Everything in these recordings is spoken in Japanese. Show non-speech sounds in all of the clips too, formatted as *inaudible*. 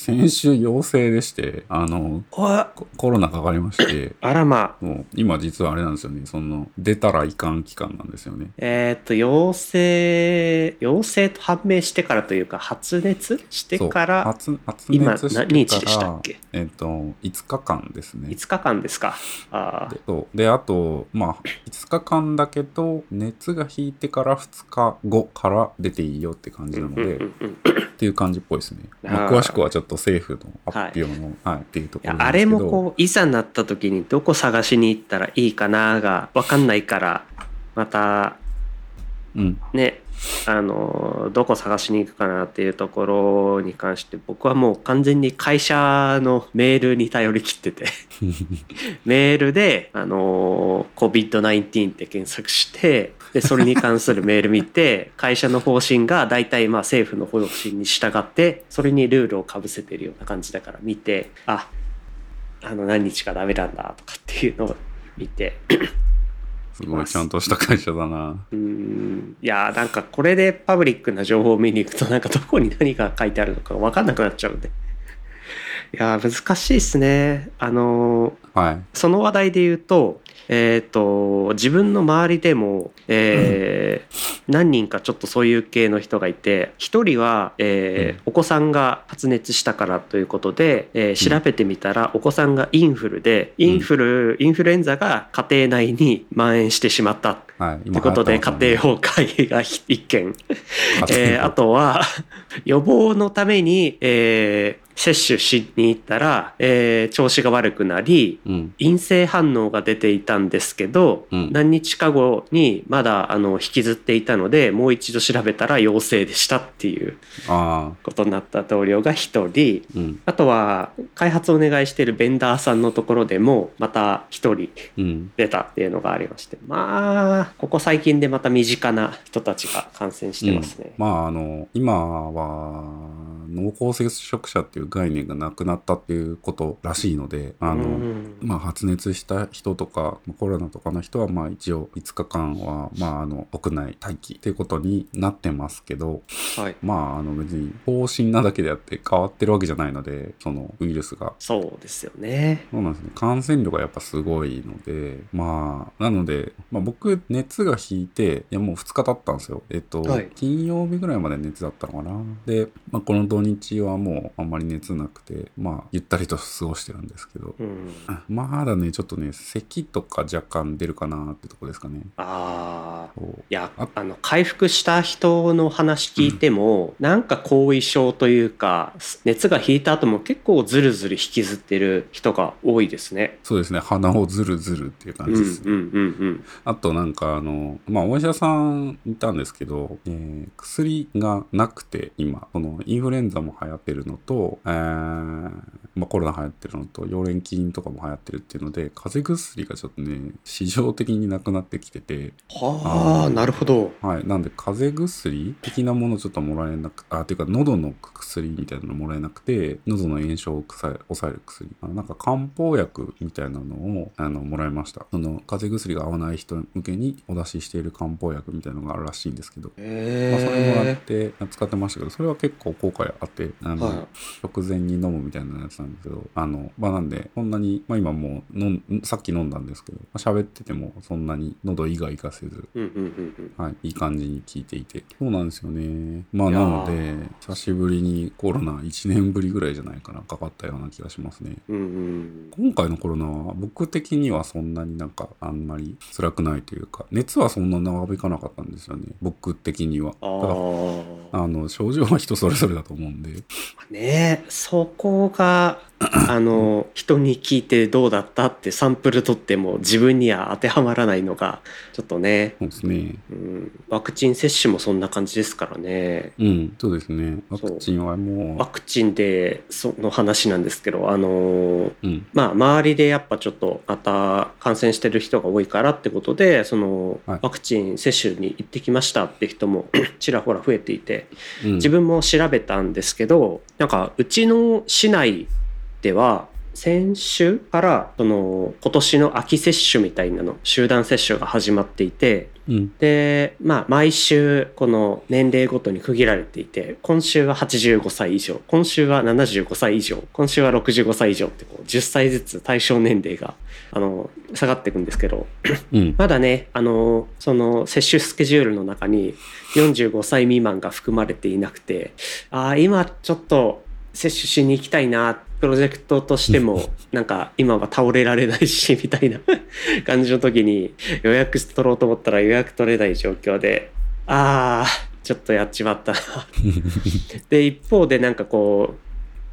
先週陽性でして、あの、おココロナかかりまして、あらまあ。もう今実はあれなんですよね、その、出たらいかん期間なんですよね。えっ、と、陽性、陽性と判明してからというか、発熱してから、発発今熱してから何日でしたっけ？えっ、と、5日間ですね。5日間ですか。ああで。そうであとまあ5日間だけど熱が引いてから2日後から出ていいよって感じなので、っていう感じっぽいですね、まあ、詳しくはちょっと政府の発表の、はい。っていうところあれなんですけど。もこういざなった時にどこ探しに行ったらいいかなが分かんないからまたうん。ねあのどこ探しに行くかなっていうところに関して僕はもう完全に会社のメールに頼り切ってて。*laughs* メールであの COVID-19 って検索してでそれに関するメール見て会社の方針が大体まあ政府の方針に従ってそれにルールをかぶせてるような感じだから見てああの何日かダメなんだとかっていうのを見て。すごいちゃんとした会社だな。うーん。いやーなんかこれでパブリックな情報を見に行くとなんかどこに何が書いてあるのか分かんなくなっちゃうんで。いやー難しいっすね。あのーはい。その話題で言うとえっ、と自分の周りでも、えー何人かちょっとそういう系の人がいて一人は、えーうん。お子さんが発熱したからということで、えー調べてみたら、お子さんがインフルでインフル、インフルエンザが家庭内に蔓延してしまった。はいということで家庭崩壊が一件、えーあととは *laughs* 予防のために、えー接種しに行ったら、えー調子が悪くなりうん。陰性反応が出ていたんですけど、うん。何日か後にまだあの引きずっていたのでもう一度調べたら陽性でしたっていうことになった同僚が一人。うん。あとは開発をお願いしているベンダーさんのところでもまた一人うん。出たっていうのがありまして。まあここ最近でまた身近な人たちが感染してますね。まああの今は濃厚接触者っていう概念がなくなったっていうことらしいのであの、うんまあ、発熱した人とかまあコロナとかの人はまあ一応5日間はまああの屋内待機っていうことになってますけどはいまああの別に方針なだけであって変わってるわけじゃないのでそのウイルスがそうですよね。そうなんですね。感染力がやっぱすごいので、まあ、なので、まあ僕、熱が引いて、いやもう2日経ったんですよ。えっと、はい金曜日ぐらいまで熱だったのかな。で、まあこの土日はもうあんまり熱なくて、まあ、ゆったりと過ごしてるんですけど、うん、まだね、ちょっとね、咳とか若干出るかなってとこですかね。ああいやああの回復した人の話聞いても、なんか後遺症というか熱が引いた後も結構ずるずる引きずってる人が多いですね。そうですね、鼻をずるずるっていう感うんじです。うんうんうん。あとなんかあの、まあお医者さんいたんですけど、えー薬がなくて今、このインフルエンザも流行ってるのと、えーまあコロナ流行ってるのと、溶連菌とかも流行ってるっていうので、風邪薬がちょっとね、市場的になくなってきてて、はあなるほど。はい。なんで、風邪薬的なものちょっともらえなく、あ、ていうか、喉の薬みたいなのもらえなくて、喉の炎症を抑える薬。あのなんか漢方薬みたいなのを、あの、もらいました。その、風邪薬が合わない人向けにお出ししている漢方薬みたいなのがあるらしいんですけど、まあ、それもらっへて使ってましたけど、それは結構効果あって、あの、は直前に飲むみたいなやつなんですけど、あの、まあなんで、そんなに、まあ今もう飲ん、さっき飲んだんですけど、まあ喋っててもそんなに喉イガイガせず。はい、いい感じに聞いていて。そうなんですよね。まあ、なーので、久しぶりにコロナ1年ぶりぐらいじゃないかな、かかったような気がしますね。うんうん、今回のコロナは僕的にはそんなになんかあんまり辛くないというか、熱はそんな長引かなかったんですよね。僕的には。あただああの、症状は人それぞれだと思思うんで。ねえそこが *clears throat* あの人に聞いてどうだったってサンプル取っても自分には当てはまらないのがちょっとね、そうですね。うん、ワクチン接種もそんな感じですからね。うん、そうですね。ワクチンはもワクチンでその話なんですけどあのう、うん、まあ周りでやっぱちょっとまた感染してる人が多いからってことでそのはい。ワクチン接種に行ってきましたって人も *clears throat* ちらほら増えていてうん。自分も調べたんですけどなんかうちの市内では先週からその今年の秋接種みたいなの集団接種が始まっていてうん。で、まあ、毎週、この年齢ごとに区切られていて、今週は85歳以上、今週は75歳以上、今週は65歳以上って、こう、10歳ずつ対象年齢が、あの、下がっていくんですけど、うん。*coughs* まだね、あの、その接種スケジュールの中に45歳未満が含まれていなくて、ああ、今ちょっと接種しに行きたいな、プロジェクトとしても、なんか今は倒れられないし、みたいな *laughs* 感じの時に予約取ろうと思ったら予約取れない状況で、ああ、ちょっとやっちまったな。*laughs* で、一方でなんかこう、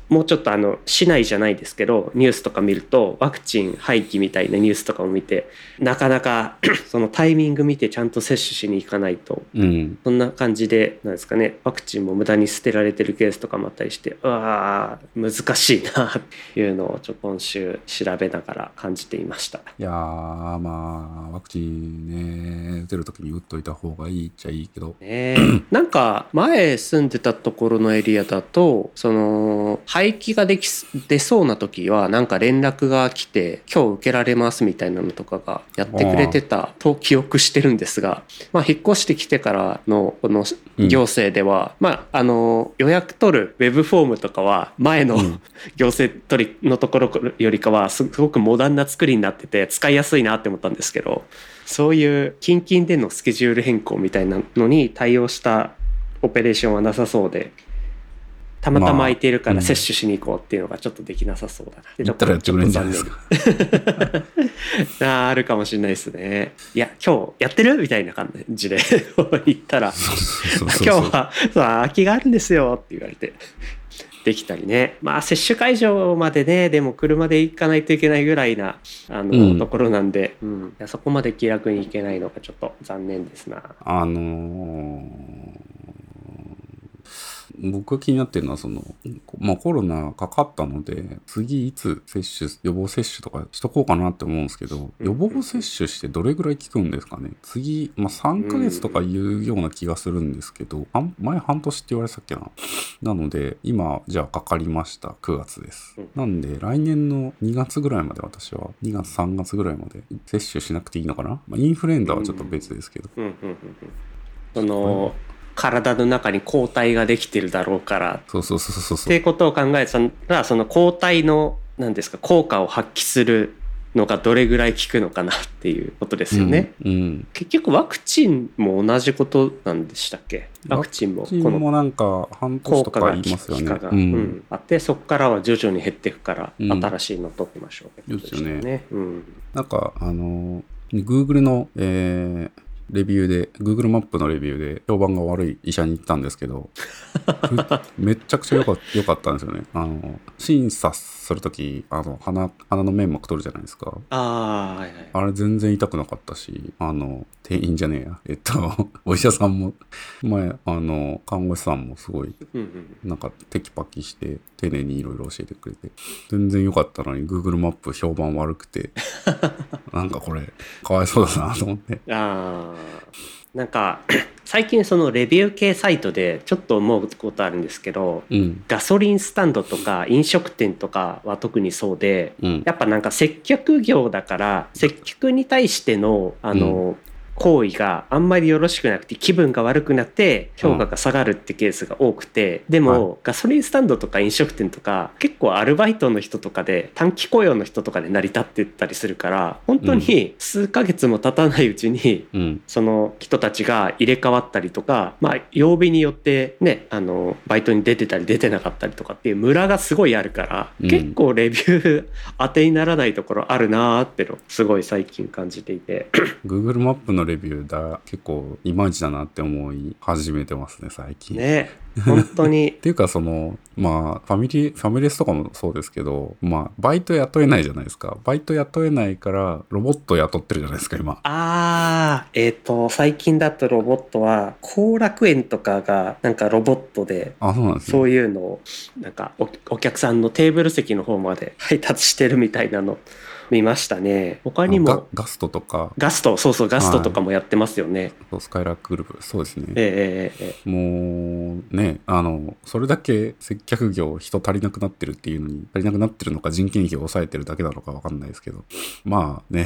もうちょっとあの市内じゃないですけどニュースとか見るとワクチン廃棄みたいなニュースとかも見てなかなか *clears throat* そのタイミング見てちゃんと接種しに行かないとうん。そんな感じでなんですかねワクチンも無駄に捨てられてるケースとかもあったりしてうわー難しいなっていうのをちょ今週調べながら感じていました。いやー、まあ、ワクチンね、出るときに打っといた方がいいっちゃいいけど。なんか前住んでたところのエリアだとその廃棄ができす出そうな時はなんか連絡が来て今日受けられますみたいなのとかがやってくれてたと記憶してるんですが、まあ、引っ越してきてからのこのうん行政では、まああの予約取るウェブフォームとかは前の、うん。*laughs* 行政取りのところよりかはすすごくモダンな作りになってて使いやすいなって思ったんですけどそういう近々でのスケジュール変更みたいなのに対応したオペレーションはなさそうでたまたま空いているかまあら接種しに行こうっていうのがちょっとできなさそうだな。って行ったらやってくれるんじゃないですか。か *laughs* あーあるかもしれないですね。いや今日やってるみたいな感じで行ったら。今日はそう空きがあるんですよって言われて。できたりね。まあ接種会場までねでも車で行かないといけないぐらいなあの、うん。ところなんで、うん、そこまで気楽に行けないのがちょっと残念ですな。あのー僕が気になってるのはその、まあ、コロナかかったので次いつ接種予防接種とかしとこうかなって思うんですけど予防接種してどれぐらい効くんですかね。次、まあ、3ヶ月とかいうような気がするんですけど、半前半年って言われてたっけな。なので今じゃあかかりました。9月です。うん。なんで来年の2月ぐらいまで私は。2月3月ぐらいまで接種しなくていいのかな、まあ、インフルエンザはちょっと別ですけど、うんうんうんうん。その体の中に抗体ができてるだろうから。そうそうそうそうそう。っていうことを考えたらその抗体の何ですか効果を発揮するのがどれぐらい効くのかなっていうことですよね。うん。うん。結局ワクチンも同じことなんでしたっけ？ワクチンもこのもなんか半年効果がとか言いますよね。効果が、ううん。ん。あってそこからは徐々に減っていくから、うん。新しいの取ってみましょう。ってことですよね。うん、なんか、あの、Google の、えーレビューで、Google マップのレビューで評判が悪い医者に行ったんですけど、*laughs* めっちゃくちゃ良かったんですよね。あの、審査するとき、あの、鼻、鼻の粘膜取るじゃないですか。ああはいはいあれ全然痛くなかったし、あの、店員じゃねえや。えっと、*laughs* お医者さんも、前、あの、看護師さんもすごいなんかテキパキして丁寧にいろいろ教えてくれて。全然良かったのに Google マップ評判悪くて。*laughs* なんかこれかわいそうだなと思って。あー。なんか *clears throat* 最近そのレビュー系サイトでちょっと思うことあるんですけどうん。ガソリンスタンドとか飲食店とかは特にそうでうん。やっぱなんか接客業だから接客に対してのあの、行為があんまりよろしくなくて気分が悪くなって評価が下がるってケースが多くて、でも、ガソリンスタンドとか飲食店とか結構アルバイトの人とかで短期雇用の人とかで成り立ってったりするから本当に数ヶ月も経たないうちにうん。その人たちが入れ替わったりとか、まあ、曜日によってねあのバイトに出てたり出てなかったりとかっていうムラがすごいあるから、うん。結構レビュー当てにならないところあるなーってのすごい最近感じていて。Google マップのレビューだ。結構いまいちだなって思い始めてますね最近。ね。本当に。*laughs* っていうかそのまあファミリーファミレスとかもそうですけどまあバイト雇えないじゃないですか。バイト雇えないからロボット雇ってるじゃないですか今。あーえっ、と最近だとロボットは後楽園とかがなんかロボットであそうなんですね。そういうのをなんかおお客さんのテーブル席の方まで配達してるみたいなの見ましたね。他にもガストとか。ガスト。そうそうガストとかもやってますよね、そうスカイラックグループ。そうですね。ええええええ。もうねあのそれだけ接客業人足りなくなってるっていうのに足りなくなってるのか人件費を抑えてるだけなのかわかんないですけど。まあね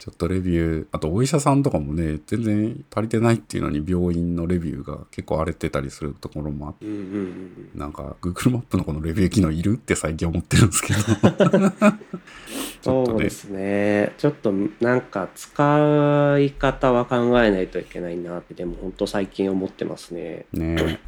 ちょっとレビュー、あとお医者さんとかもね、全然足りてないっていうのに病院のレビューが結構荒れてたりするところもあって、うんうんうんなんか Google マップのこのレビュー機能いるって最近思ってるんですけど。*laughs* そうで、すね。ちょっとなんか使い方は考えないといけないなってでも本当最近思ってますね。ね、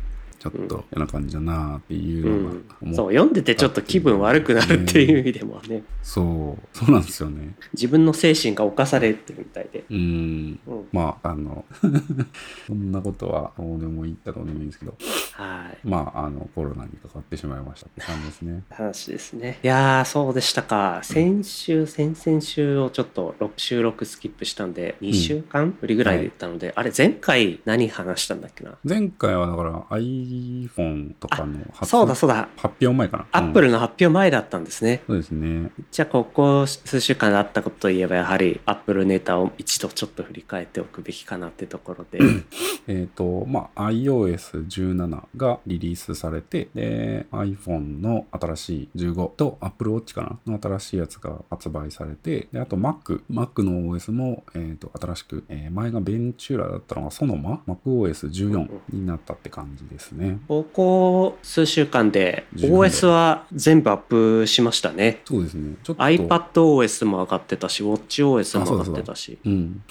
ちょっと嫌な感じだなっていううのがん。思っそう読んでてちょっと気分悪くなるっていう意味でもね。そう、そうなんですよね。自分の精神が侵されてるみたいで、うん。うん、まあ、あの、*laughs* そんなことはどうでもいいったらどうでもいいんですけど、はい。まあ、あの、コロナにかかってしまいましたって感じですね。話ですね。いやーそうでしたか。先週先々週をちょっと録収録スキップしたんで2週間ぶりぐらいで言ったので、あれ前回何話したんだっけな？前回はだから iPhone とかの発そうだそうだ発表前かな。アップル、ルの発表前だったんですね、そうですね。じゃあここ数週間あったことといえばやはりアップルネタを一度ちょっと振り返っておくべきかなってところで *laughs* えっ、と、まあ、iOS17 がリリースされて、で、iPhone の新しい15と Apple Watch かなの新しいやつが発売されて、で、あと Mac、Mac の OS も、えっ、と、新しく、えー前がベンチューラだったのがソノマ MacOS14 になったって感じですね。ここ数週間で OS は全部アップしましたねそうですね。ちょっと。iPadOS も上がってたし WatchOS も上がってたしうん。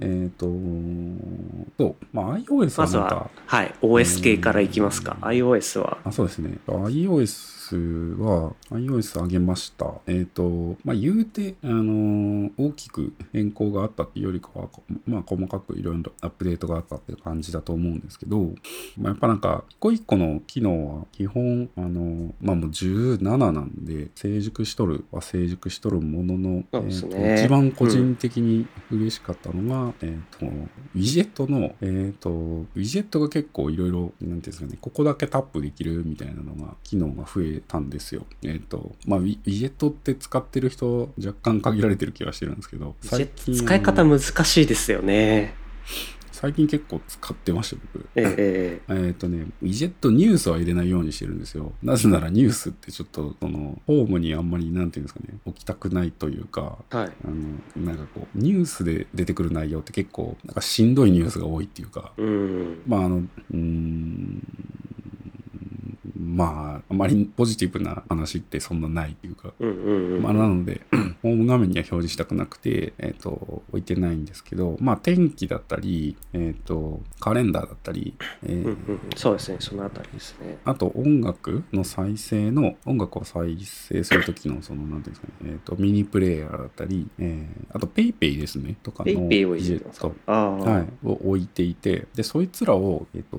えっ、と、そう、まあ、iOS まずはなんか、は、はい、OS 系からいきますか。iOS は。あ、そうですね。iOS は、iOS 上げました。えっ、と、まあ、言うて、あのー大きく変更があったっていうよりかは、こまあ、細かくいろいろアップデートがあったっていう感じだと思うんですけど、まあ、やっぱなんか、一個一個の機能は基本、あのーまあ、もう17なんで、成熟しとるは成熟しとるものの、ねえーと一番個人的に嬉しかったのが、えっ、と、ウィジェットの、えっ、と、ウィジェットが結構いろいろ、なんていうんですかね、ここだけタップできるみたいなのが、機能が増えたんですよ。えっ、と、まあ、ウィウィジェットって使ってる人、若干限られてる気がしてるんですけど、最近使い方難しいですよね。最近結構使ってました、僕。えええっ、とね、ウィジェットニュースは入れないようにしてるんですよ。なぜならニュースってちょっと、その、ホームにあんまり、なんていうんですかね、置きたくないというか、はい。あの、なんかこう、ニュースで出てくる内容って結構、なんかしんどいニュースが多いっていうか、うん。まああの、うーん、まあ、あまりポジティブな話ってそんなないっていうか。まあ、なので、*clears throat* ホーム画面には表示したくなくて、えっ、と、置いてないんですけど、まあ、天気だったり、えっ、と、カレンダーだったり、えーうんうん、そうですね、そのあたりですね。あと音楽の再生の、音楽を再生するときの、その、なんていうんですかね、えっ、と、ミニプレイヤーだったり、えーあと PayPay ですね、とかの PayPay を入れてますか？はい、を置いていて、で、そいつらを、えっ、と、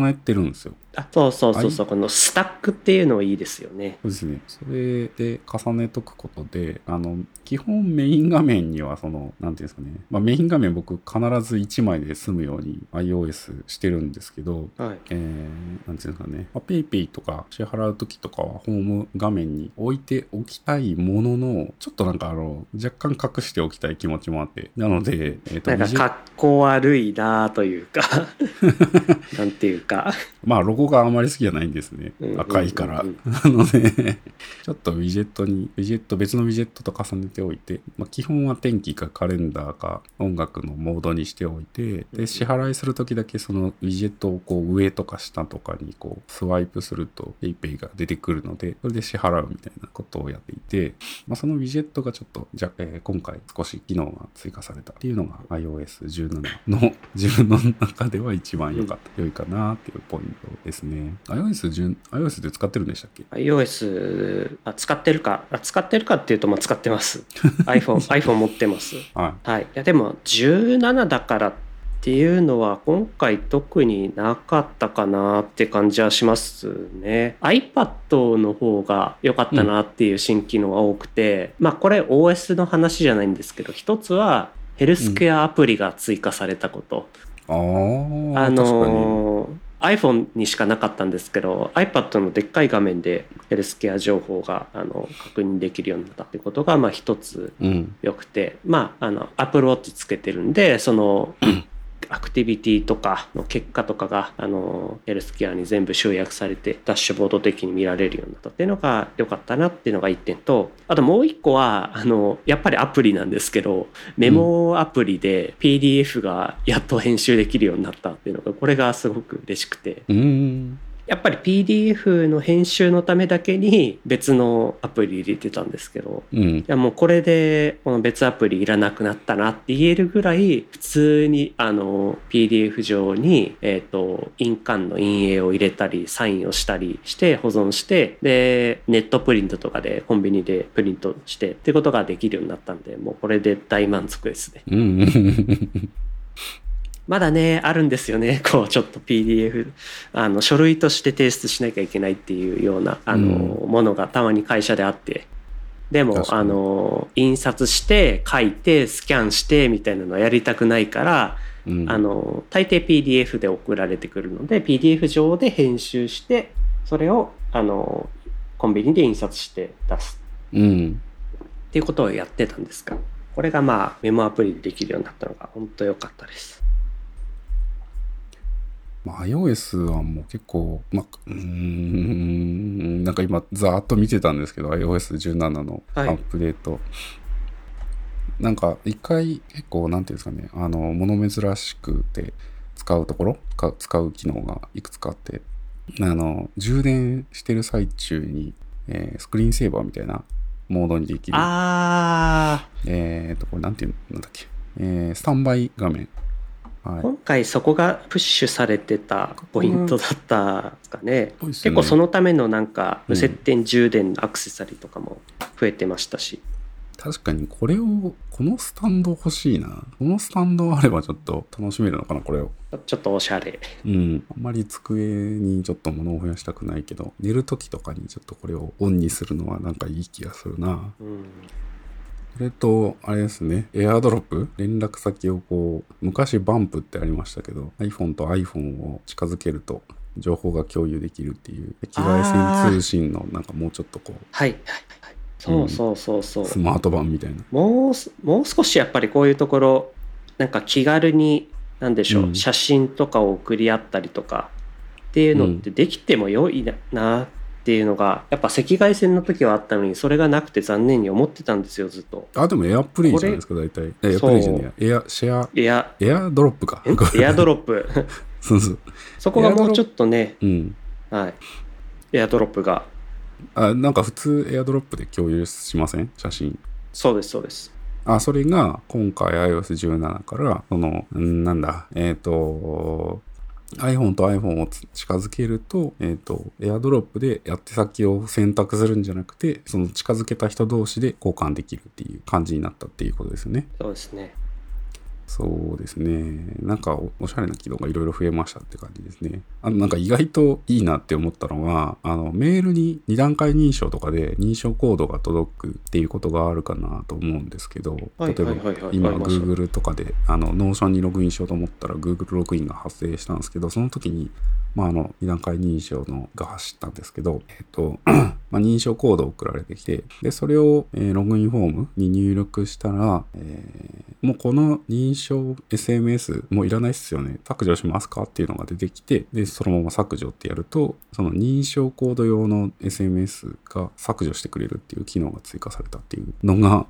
重ねてるんですよ。あそうそうそうそう、このスタックっていうのいいですよね。そうですね。それで重ねとくことで、あの、基本メイン画面には、その、なんていうんですかね。まあ、メイン画面僕必ず1枚で済むように iOS してるんですけど、はい。えー、なんていうんですかね。まあ、 PayPay とか支払うときとかはホーム画面に置いておきたいものの、ちょっとなんかあの、若干隠しておきたい気持ちもあって。なので、えっ、と、なんか格好悪いなというか、*laughs* なんていうか。*laughs* まあ、ロゴがあまり好きじゃないんですね。赤いから。なので、ちょっとウィジェットに、ウィジェット、別のウィジェットと重ねておいて、まあ、基本は天気かカレンダーか音楽のモードにしておいて、で、支払いするときだけそのウィジェットをこう上とか下とかにこうスワイプすると PayPay が出てくるので、それで支払うみたいなことをやっていて、まあ、そのウィジェットがちょっと、じゃ、えー今回少し機能が追加されたっていうのが iOS17 の自分の中では一番良かった、良いかなっていうポイントですね。iOS10、iOS で使ってるんでしたっけ？iOS あ使ってるか。あ使ってるかっていうとまあ使ってます。*laughs* iPhone, iPhone 持ってます。ははい。いやでも17だからっていうのは今回特になかったかなって感じはしますね。iPad の方が良かったなっていう新機能が多くて、まあこれ OS の話じゃないんですけど一つはヘルスケアアプリが追加されたこと、い。あー、あ確かに。のー iPhone にしかなかったんですけど iPad のでっかい画面でヘルスケア情報があの確認できるようになったってことがまあ一つうん。良くてまああの Apple Watch つけてるんでその *laughs* アクティビティとかの結果とかがあのヘルスケアに全部集約されてダッシュボード的に見られるようになったっていうのが良かったなっていうのが1点とあともう1個はあのやっぱりアプリなんですけどメモアプリで PDF がやっと編集できるようになったっていうのがこれがすごく嬉しくて。やっぱり PDF の編集のためだけに別のアプリ入れてたんですけどうんい。やもうこれでこの別アプリいらなくなったなって言えるぐらい普通にあの PDF 上に、えっと印鑑の印影を入れたりサインをしたりして保存してでネットプリントとかでコンビニでプリントしてってことができるようになったんでもうこれで大満足ですね。うん。まだねあるんですよね。*laughs* こうちょっと PDF あの書類として提出しなきゃいけないっていうようなあの、ものがたまに会社であって。でもあの印刷して書いてスキャンしてみたいなのはやりたくないから、うん。あの大抵 PDF で送られてくるので PDF 上で編集してそれをあのコンビニで印刷して出す。うん。っていうことをやってたんですがこれがまあメモアプリでできるようになったのが本当良かったです。まあ、iOS はもう結構、まあ、うーん、なんか今、ざーっと見てたんですけど、iOS17 のアはいップデート。なんか、一回、結構、なんていうんですかね、あの、物珍しくて、使うところか使う機能がいくつかあって、あの、充電してる最中に、えースクリーンセーバーみたいなモードにできる。あえーと、これなんていうんだっけ。えースタンバイ画面。はい。今回そこがプッシュされてたポイントだったかね。結構そのためのなんかうん無接点充電のアクセサリーとかも増えてましたし。確かにこれを、このスタンド欲しいな。このスタンドあればちょっと楽しめるのかな、これを。ちょっとおしゃれ。うん。あんまり机にちょっと物を増やしたくないけど、寝る時とかにちょっとこれをオンにするのはなんかいい気がするな。うん。それと、あれですね、エアドロップ？連絡先をこう、昔バンプってありましたけど、iPhone と iPhone を近づけると、情報が共有できるっていう、赤外線通信のなんかもうちょっとこはい。はいはいそうそうそうそうう、。スマート版みたいな。もうす、もう少しやっぱりこういうところ、なんか気軽に、なんでしょう、うん写真とかを送り合ったりとかっていうのってできても良いな,、なっていうのが、やっぱ赤外線の時はあったのに、それがなくて残念に思ってたんですよ、ずっと。あ、でもエアプレイじゃないですか、大体。えエアプレイじゃねえや。エア、シェア、エア、エアドロップか。んエアドロップ。*laughs* そうそう。そこがもうちょっとね、うん。はい。エアドロップが。あ、なんか普通エアドロップで共有しません？写真。そうです、そうです。あ、それが今回 iOS17 から、その、んなんだ、えっ、と、iPhone と iPhone を近づけると、えっ、と、AirDrop でやって先を選択するんじゃなくて、その近づけた人同士で交換できるっていう感じになったっていうことですよね。そうですね。そうですね。なんかおおしゃれな機能がいろいろ増えましたって感じですね。あの、なんか意外といいなって思ったのは、あの、メールに2段階認証とかで認証コードが届くっていうことがあるかなと思うんですけど、はい例えば今 Google とかで、あの、 Notion にログインしようと思ったら Google ログインが発生したんですけど、その時に、まあ、あの、2段階認証のが走ったんですけど、えっと、*clears throat* まあ、認証コードを送られてきて、で、それを、えーログインフォームに入力したら、えーもうこの認証 SMS もういらないっすよね。削除しますかっていうのが出てきて、で、そのまま削除ってやると、その認証コード用の SMS が削除してくれるっていう機能が追加されたっていうのが、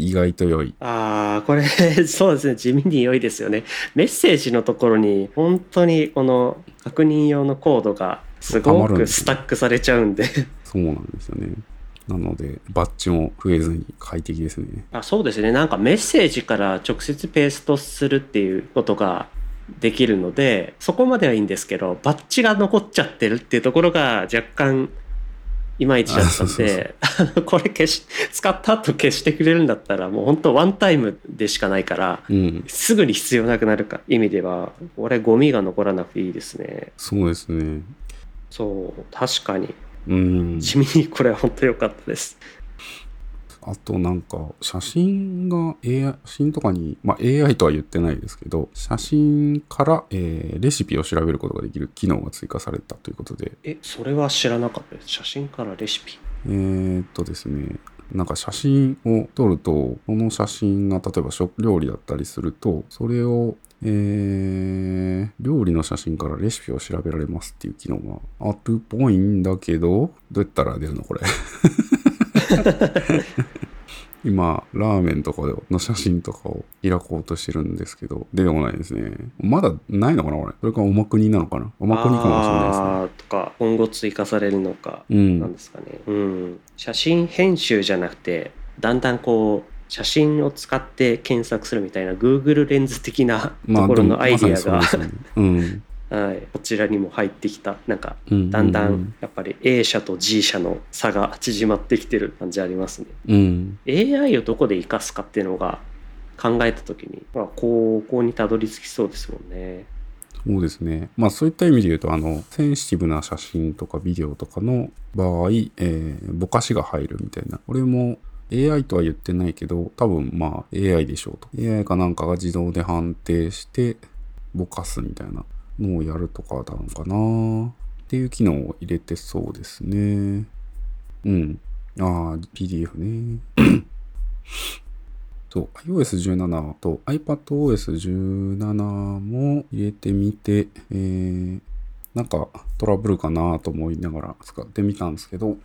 意外と良い。ああ、これ、*laughs* そうですね。地味に良いですよね。メッセージのところに、本当にこの確認用のコードがすたごくスタックされちゃうんで。そうなんですよね。なので、バッジも増えずに快適ですね。あそうですね。なんかメッセージから直接ペーストするっていうことができるので、そこまではいいんですけど、バッジが残っちゃってるっていうところが若干いまいちだったんで、*laughs* これ消し、使った後消してくれるんだったらもう本当ワンタイムでしかないから、うん。すぐに必要なくなるか意味では、これゴミが残らなくていいですね。そうですね。そう、確かに。うん。地味にこれは本当良かったです。あとなんか、写真が AI、写真とかに、まあ AI とは言ってないですけど、写真から、えーレシピを調べることができる機能が追加されたということで、え、それは知らなかったです。写真からレシピ。えーっとですね、なんか写真を撮ると、この写真が例えば食料理だったりすると、それをえー、料理の写真からレシピを調べられますっていう機能があるっぽいんだけど、どうやったら出るのこれ？*laughs* *laughs* 今、ラーメンとかの写真とかを開こうとしてるんですけど、出てこないですね。まだないのかなこれ。それかおまくになのかなおまくにかもしれないですね。あーとか今後追加されるのかうんなんですかね、うん、写真編集じゃなくてだんだんこう写真を使って検索するみたいな Google レンズ的なところのアイディアが、まさにそうですよねうん。はい、こちらにも入ってきたなんかうん。だんだんやっぱり A 社と G 社の差が縮まってきてる感じありますね。うん。AI をどこで活かすかっていうのが考えた時に、まあ、ここにたどり着きそうですもんね。そうですね。まあそういった意味で言うと、あの、センシティブな写真とかビデオとかの場合、えーぼかしが入るみたいな。これも AI とは言ってないけど、多分まあ AI でしょうと。AI かなんかが自動で判定してぼかすみたいなのをやるとかなのかなっていう機能を入れてそうですね。うん。ああ、PDF ね。*coughs* そう、iOS17 と iPadOS17 も入れてみて、えー、なんかトラブルかなと思いながら使ってみたんですけど、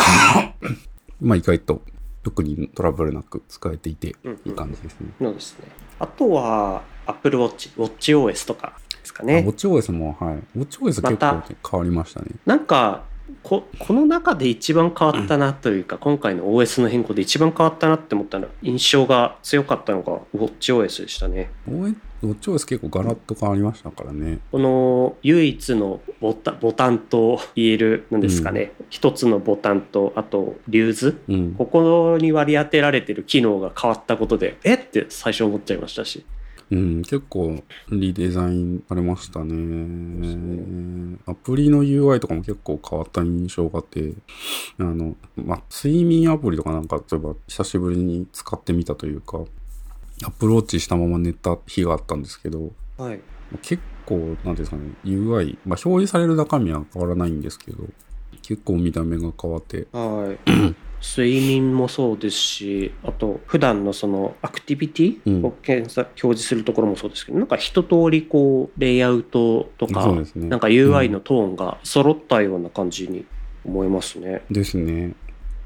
*coughs* まあ意外と特にトラブルなく使えていてうんうんいい感じですね。そうですね。あとは Apple Watch、WatchOS とかですかあね。WatchOS も、はい。WatchOS 結構また変わりましたね。なんかここの中で一番変わったなというか、今回の OS の変更で一番変わったなって思ったのは印象が強かったのが WatchOS でしたね。OS WatchOS 結構ガラッと変わりましたからね。この唯一のボタボタンと言えるなんですかね、一つのボタンとあとリューズうん。ここに割り当てられてる機能が変わったことでえって最初思っちゃいましたしうん、結構リデザインされましたね。アプリの UI とかも結構変わった印象があって、あの、まあ、睡眠アプリとかなんか、例えば久しぶりに使ってみたというか、アプローチしたまま寝た日があったんですけど、はい。結構、なんていうんですかね、UI、まあ、表示される中身は変わらないんですけど、結構見た目が変わって、はい *clears throat* 睡眠もそうですしあと普段のそのアクティビテうん。ィを検索、表示するところもそうですけどなんか一通りこうレイアウトとか、ね。なんか UI のトーンが揃ったような感じに思いますね。ですね。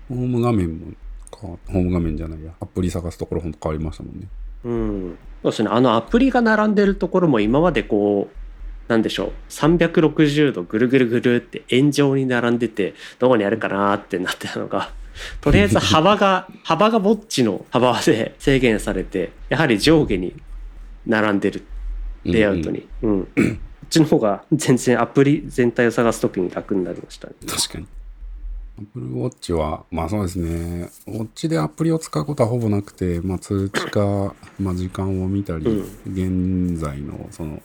ホーム画面もホーム画面じゃないや、アプリ探すところほんと変わりましたもんね。うん、そうですね。あのアプリが並んでるところも今までこうなんでしょう。360度ぐるぐるぐるって円状に並んでてどこにあるかなってなってたのがとりあえず幅が幅がぼっちの幅で制限されてやはり上下に並んでるレイアウトに、うんこっちの方が全然アプリ全体を探す時に楽になりましたね。確かに。Apple Watch は、まあそうですね。ウォッチでアプリを使うことはほぼなくて、まあ通知か、まあ時間を見たり、現在のその、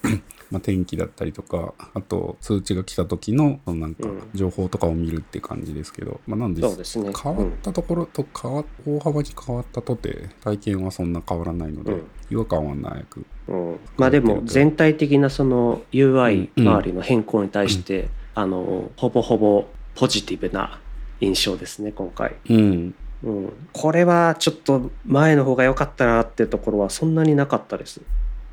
まあ天気だったりとか、あと通知が来た時の、そのなんかうん。情報とかを見るって感じですけど、まあなんでそうですね。変わったところと変わ、大幅に変わったとて、体験はそんな変わらないので、うん。違和感はなく。うん、まあでも全体的なその UI うん周りの変更に対して、あのほぼほぼポジティブな印象ですね今回、うん。うん、これはちょっと前の方が良かったなっていうところはそんなになかったです。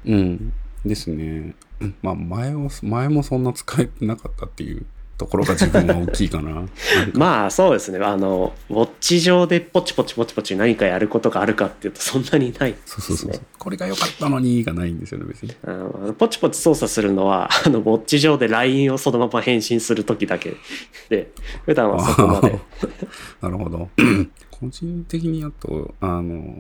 うん。ですね。うんまあ前も、前もそんな使えてなかったっていうところが自分は大きいかな。*laughs* なんかまあそうですねあのウォッチ上でポチポチポチポチ何かやることがあるかっていうとそんなにないねそうそうそう。これが良かったのにがないんですよね、別に。あのポチポチ操作するのはあのウォッチ上で LINE をそのまま返信する時だけで普段はそこまで *laughs* なるほど。*clears throat* 個人的にあと、あの、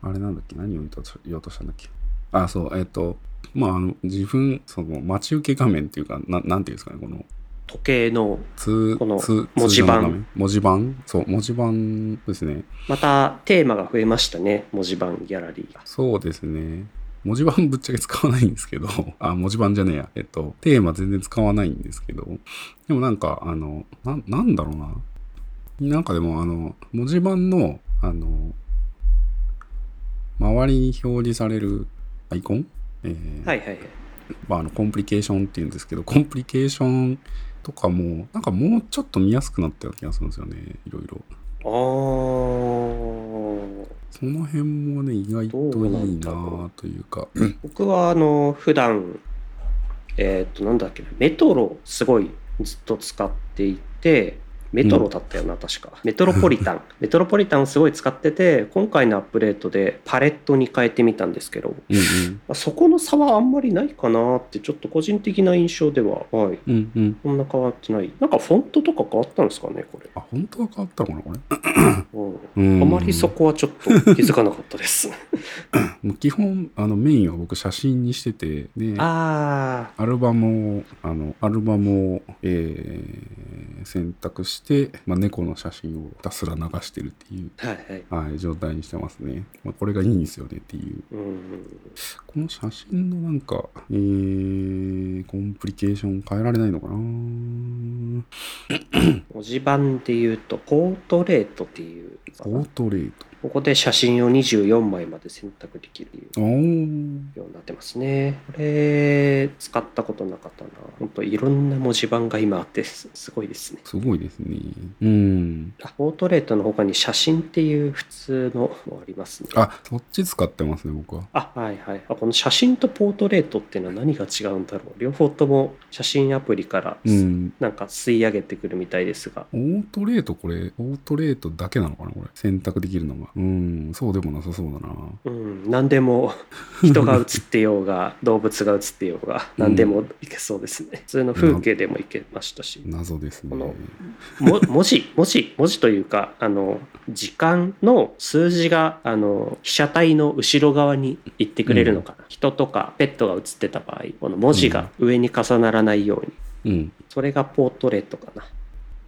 あれなんだっけ、何を言おうとしたんだっけ？あ、そう、えっ、と、まあ、あの、自分、その、待ち受け画面っていうか、ななんていうんですかね、この、時計の通、この通文字盤文字盤？そう、文字盤ですね。またテーマが増えましたね文字盤ギャラリーがそうですね。文字盤 *laughs* ぶっちゃけ使わないんですけど、あ、文字盤じゃねえや。えっと、テーマ全然使わないんですけど、でもなんか、あの、な、なんだろうな。なんかでも、あの、文字盤の、あの、周りに表示されるアイコンえーはいはいはいまあ、あの、コンプリケーションっていうんですけど、コンプリケーションとかも、なんかもうちょっと見やすくなったような気がするんですよね。いろいろ。あーその辺もね、意外といいなというか。僕はあの普段えっ、となんだっけなメトロすごいずっと使っていてメトロだったよな、確か。メトロポリタン。*laughs* メトロポリタンをすごい使ってて今回のアップデートでパレットに変えてみたんですけどうんうん。まあそこの差はあんまりないかなってちょっと個人的な印象でははい。うんうん。そんな変わってない。なんかフォントとか変わったんですかねこれ、あ、本当は変わったのかな、これ？うん。うん。あまりそこはちょっと気づかなかったです。*laughs* もう基本、あの、メインは僕写真にしてて、アルバムを、あの、アルバムを、えー選択して、まあ、猫の写真をひたすら流してるっていう、はいはいはい、状態にしてますね。まあ、これがいいんですよねっていう。うんこの写真のなんか、えー、コンプリケーション変えられないのかな？文字盤で言うとポートレートっていうポートレート。ここで写真を24枚まで選択できる。ようになってますねこれ使ったことなかったな本当いろんな文字盤が今あってすすごいですねすごいですね。うん。あポートレートの他に写真っていう普通のもありますねあ、そっち使ってますね、僕は。あはいはいあこの写真とポートレートっていうのは何が違うんだろう両方とも写真アプリからうん。なんか吸い上げてくるみたいですが、オートレートこれ、オートレートだけなのかなこれ。選択できるのが。うん、そうでもなさそうだな。うん、何でも *laughs* 人が写ってようが動物が写ってようが何でもいけそうですね、普通の風景でもいけましたし、謎ですね。こ。のも *laughs* 文字文字文字というかあの時間の数字があの被写体の後ろ側に行ってくれるのかな、人とかペットが写ってた場合この文字が上に重ならないように、うん。それがポートレートかな、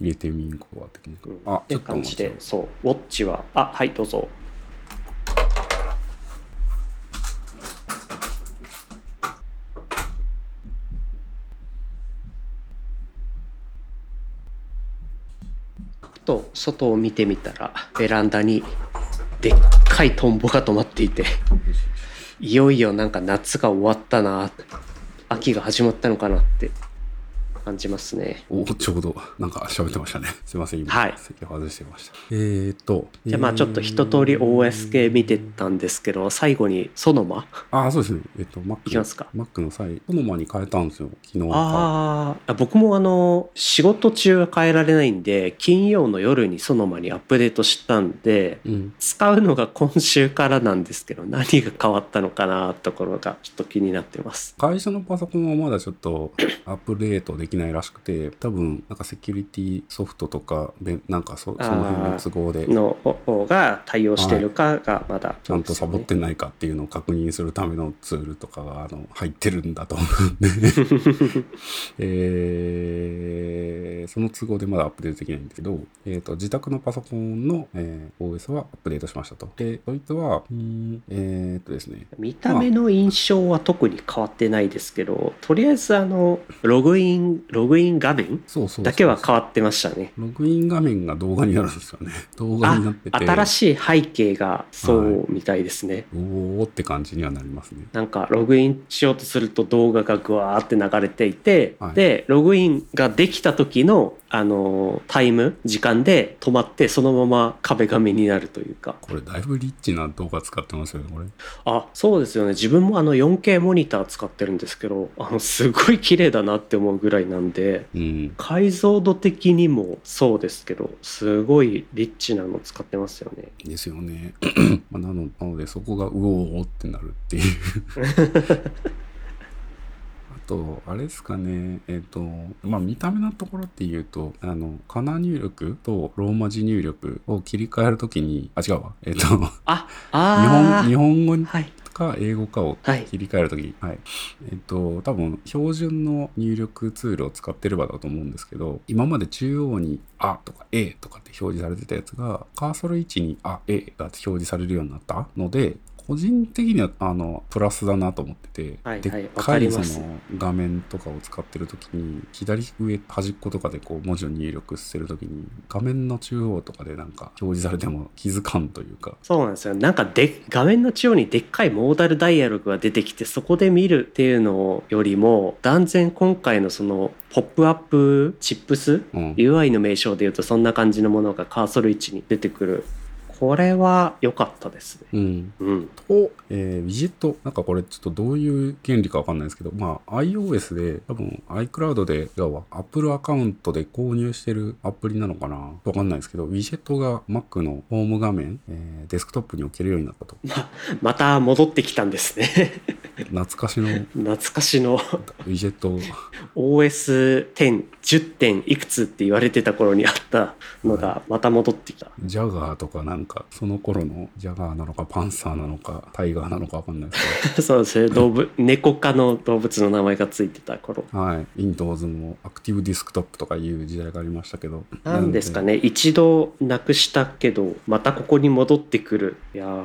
入れてみんこは的にうん。あちょっと感じで。そうウォッチはあはいどうぞ。ふと外を見てみたらベランダにでっかいトンボが止まっていていよいよなんか夏が終わったな秋が始まったのかなって感じますねおちょうどなんか喋ってましたね。*laughs* すいません、今、はい席を外してました。えーっと。じゃあまあちょっと一通り OS 系見てたんですけど最後にソノマ？ああ、そうですね。えっと、Mac いきますか Mac の際、ソノマに変えたんですよ、昨日か。ああ僕もあの仕事中は変えられないんで金曜の夜にソノマにアップデートしたんでうん。使うのが今週からなんですけど何が変わったのかなところがちょっと気になってます会社のパソコンはまだちょっと *laughs* アップデートできないらしくて、多分、なんかセキュリティソフトとか、べなんかそその辺の都合で、の方が対応してるかがまだ。ちゃんとサボってないかっていうのを確認するためのツールとかがあの入ってるんだと思うんで、*laughs* えーその都合でまだアップデートできないんですけど、えー、と自宅のパソコンの、えー OS はアップデートしましたと。で、そいつは、うんえーっとですね、見た目の印象は特に変わってないですけどとりあえずあのログインログイン画面だけは変わってましたね。ログイン画面が動画になるんですよね。*laughs* 動画あになってて、新しい背景がそうみたいですね、おーって感じにはなりますね。なんかログインしようとすると動画がぐわーって流れていて、はい。でログインができた時のあのタイム時間で止まってそのまま壁紙になるというか。これだいぶリッチな動画使ってますよね、これ。あそうですよね。自分もあの 4K モニター使ってるんですけどあのすごい綺麗だなって思うぐらいなんでうん。解像度的にもそうですけどすごいリッチなの使ってますよねですよね。*clears throat* まあなのなので、そこがうおーってなるっていう。*laughs* あと、あれですかね、えっ、と、まあ見た目のところっていうと、あの、カナ入力とローマ字入力を切り替えるときに、あ、違うわ。えっ、と、日あ本、あ日本語はいか英語かをはい切り替えるとき、はい。えっと、多分、標準の入力ツールを使ってればだと思うんですけど、今まで中央に、あとか A とかって表示されてたやつが、カーソル位置に、あ、A が表示されるようになったので、個人的には、あの、プラスだなと思ってて、はいはいでっわかいその画面とかを使ってるときに、左上端っことかでこう文字を入力してるときに、画面の中央とかでなんか表示されても気づかんというか、そうなんですよ。なんかで画面の中央にでっかいモーダルダイアログが出てきてそこで見るっていうのよりも断然今回のそのポップアップチップスうん。UI の名称で言うとそんな感じのものがカーソル位置に出てくるこれは良かったですね。うん。うん。と、えーウィジェット。なんかこれちょっとどういう原理かわかんないですけど、まあ iOS で多分 iCloud で、要は Apple アカウントで購入してるアプリなのかな？わかんないですけど、ウィジェットが Mac のホーム画面、えーデスクトップに置けるようになったと。ま、*laughs* また戻ってきたんですね。*laughs* 懐かしのウ懐かしのィジェット OS10、10点いくつって言われてた頃にあったのがまた戻ってきた。ジャガーとかなんか、その頃のジャガーなのかパンサーなのかタイガーなのかわかんないですけ *laughs* そうですね。動物、猫科の動物の名前がついてた頃。ど、はい。Windows もアクティブディスクトップとかいう時代がありましたけど。なんですかね。一度なくしたけど、またここに戻ってくる。いやー、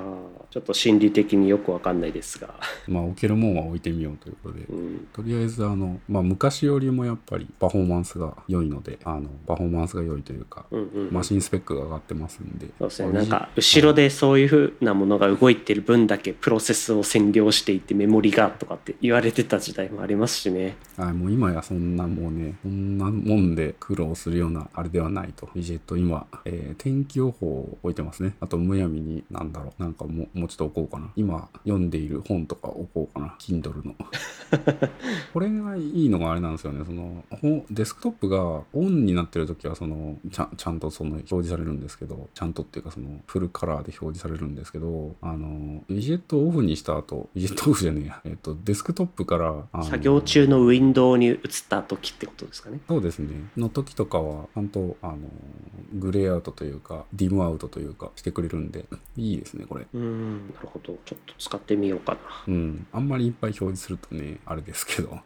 ちょっと心理的によくわかんないですが。*laughs* まあ置けるもんは置いてみようということで。うん。とりあえずあの、まあ、昔よりもやっぱりパフォーマンスが良いので、あの、パフォーマンスが良いというか、うんうん。マシンスペックが上がってますんで。そうですね。なんか、後ろでそういう風なものが動いてる分だけプロセスを占領していてメモリがとかって言われてた時代もありますしね。はい、もう今やそんなもうね、そんなもんで苦労するようなあれではないと。ウィジェット今、えー天気予報を置いてますね。あとむやみに、なんだろう、なんかもうもうちょっと置こうかな。今読んでいる本とか置こうかな。Kindle の。*laughs* これがいいのがあれなんですよね。その、ほデスクトップがオンになってる時は、その、ちゃちゃんとその表示されるんですけど、ちゃんとっていうかその、フルカラーで表示されるんですけど、あの、ウィジェットをオフにした後、ウィジェットオフじゃねえや。えっ、と、デスクトップから、作業中のウィンドウに移った時ってことですかね。そうですね。の時とかは、ちゃんと、あの、グレーアウトというか、ディムアウトというか、してくれるんで、いいですね、これ。うーん、なるほど。ちょっと使ってみようかな。うん。あんまりいっぱい表示するとね、あれですけど。*laughs*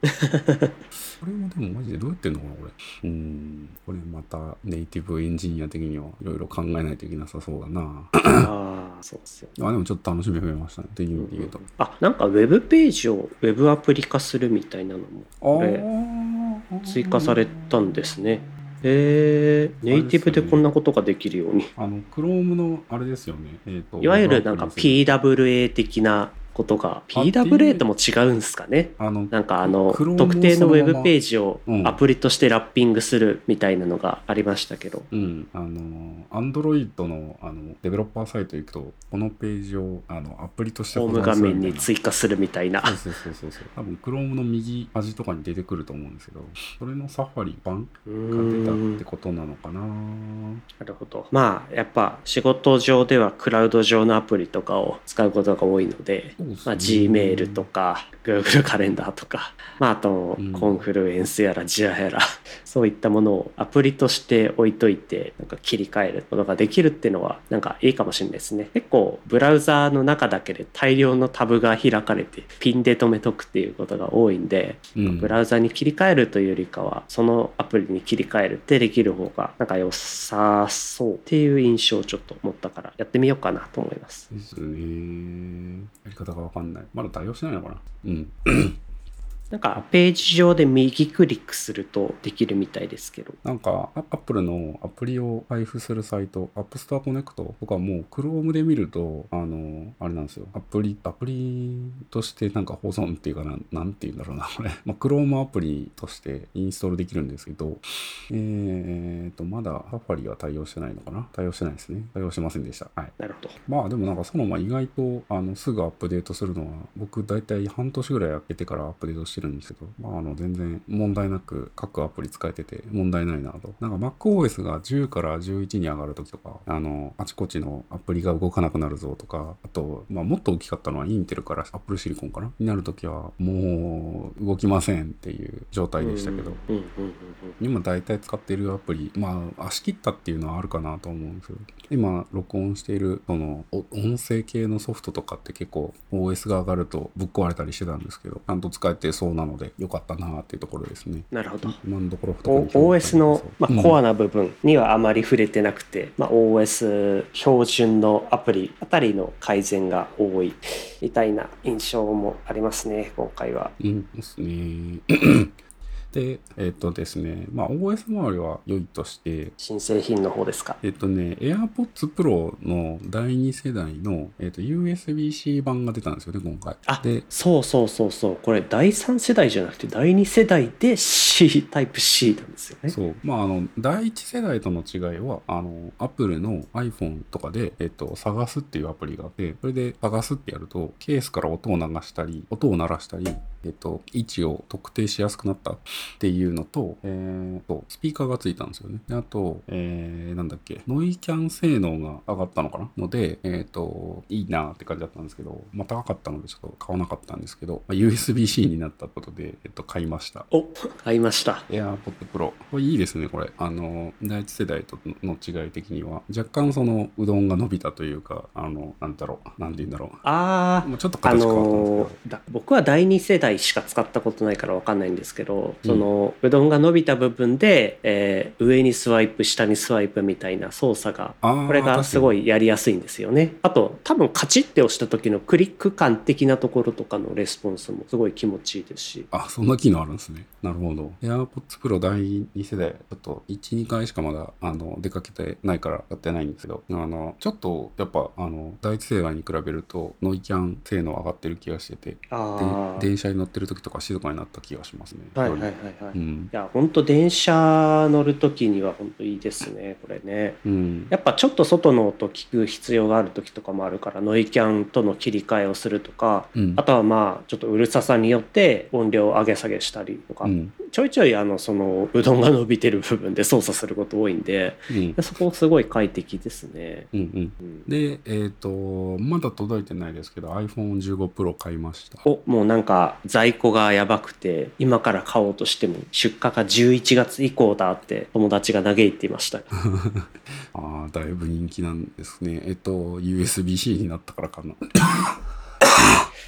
これもでもマジでどうやってんのかな、これ。うん。これまた、ネイティブエンジニア的にはいろいろ考えないといけなさそうだな。ああ、そうですよ。あ、でもちょっと楽しみ増えましたね。っていう意味で言うと。あ、なんかウェブページをウェブアプリ化するみたいなのも、これ、あー追加されたんですね。えー、ネイティブでこんなことができるように。あの、Chrome のあれですよね。えっ、と。いわゆるなんか PWA 的なことが、PWA とも違うんですかね？あの、なんかあの、特定のウェブページジをうんアプリとしてラッピングするみたいなのがありましたけど。うん、あの、Android のあのデベロッパーサイト行くと、このページをあのアプリとしてホーム画面にい追加するみたいな。そうそうそうそう。多分 Chrome の右端とかに出てくると思うんですけど、それのサファリ版うが出たってことなのかな。なるほど。まあ、やっぱ仕事上ではクラウド上のアプリとかを使うことが多いので、まあ、Gmail とか Google カレンダーとか、まあ、あとうんコンフルエンスやらジアやら、そういったものをアプリとして置いといて、なんか切り替えることができるっていうのは、なんかいいかもしれないですね。結構、ブラウザーの中だけで大量のタブが開かれて、ピンで止めとくっていうことが多いんで、うんブラウザに切り替えるというよりかは、そのアプリに切り替えるってできる方が、なんか良さそうっていう印象をちょっと持ったから、やってみようかなと思います。ですね。やり方がわかんない。まだ対応してないのかな。うん。なんかページ上で右クリックするとできるみたいですけど。なんか、アップルのアプリを配布するサイト、App Store Connect とかもう Chrome で見ると、あの、あれなんですよ。アプリ、アプリとしてなんか保存っていうかな、なんて言うんだろうな、これ。*laughs* まあ、Chrome アプリとしてインストールできるんですけど、えーと、まだ Safari は対応してないのかな？対応してないですね。対応してませんでした。はい。なるほど。まあでもなんかそのまあ意外とあのすぐアップデートするのは僕大体半年ぐらい空けてからアップデートしてるんですけど、まああの全然問題なく各アプリ使えてて問題ないなと。なんか MacOS が10から11に上がるときとか、あの、あちこちのアプリが動かなくなるぞとか、あと、まあもっと大きかったのはインテルから Apple シリコンかな？になるときはもう動きませんっていう状態でしたけど、今大体使っているアプリ、まあ、足切ったっていうのはあるかなと思うんですけど、今録音している、その、お音声系のソフトとかって結構 OS が上がるとぶっ壊れたりしてたんですけど、ちゃんと使えてそうなので良かったなっていうところですね。なるほど。今のところお OS の、まあ、コアな、な部分にはあまり触れてなくて、まあ、OS 標準のアプリあたりの改善が多いみたいな印象もありますね今回は。うん、ですね。で、えっ、とですね、まあ OS 周りは良いとして、新製品の方ですか？えっとね、AirPods Pro の第2世代の、えっと USB-C 版が出たんですよね、今回。あで、そうそうそうそう。これ第3世代じゃなくて第2世代で C、タイプ C なんですよね。そう。まあ、あの、第一世代との違いは、あの、Apple の iPhone とかで、えっと、探すっていうアプリがあって、それで探すってやると、ケースから音を流したり、音を鳴らしたり、えっと、位置を特定しやすくなったっていうのと、えーと、スピーカーがついたんですよね。であと、えー、なんだっけ、ノイキャン性能が上がったのかなので、えっと、いいなって感じだったんですけど、まあ、高かったのでちょっと買わなかったんですけど、まあ USB-C になったことで、えっと、買いました。お、買いました。AirPod Pro。これいいですね、これ。あの、第一世代との違い的には、若干その、うどんが伸びたというか、あの、なんだろう、なんて言うんだろあう。もうちょっとあ、あ形変わったんですけど。のーだ僕は第2世代しか使ったことないからわかんないんですけど、その、うどんが伸びた部分で、えー上にスワイプ、下にスワイプみたいな操作が、これがすごい。いやりやすいんですよね。あと、多分カチッて押した時のクリック感的なところとかのレスポンスもすごい気持ちいいですし。あ、そんな機能あるんですね。なるほど。AirPods Pro 第2世代、ちょっと1、2回しかまだ、あの、出かけてないからやってないんですけど、あの、ちょっと、やっぱ、あの、第一世代に比べると、ノイキャン性能上がってる気がしてて。電車に乗ってる時とか静かになった気がしますね。はいはいはいよはい。いりうん。や、本当電車乗る時には本当いいですね、これね。うん。やっぱちょっと外の音聞く必要がある時とかもあるからノイキャンとの切り替えをするとかうんあとはまあちょっとうるささによって音量を上げ下げしたりとか、うん。ちょいちょいあのそのうどんが伸びてる部分で操作すること多いんでうん。そこすごい快適ですね。うんうん。うんで、えっ、と、まだ届いてないですけど、iPhone15 Pro 買いました。おもうなんか在庫がやばくて今から買おうとしても出荷が11月以降だって友達が嘆いていました。*laughs* ああ、だいぶ人気なんですね。えっ、と、USB-C になったからかな。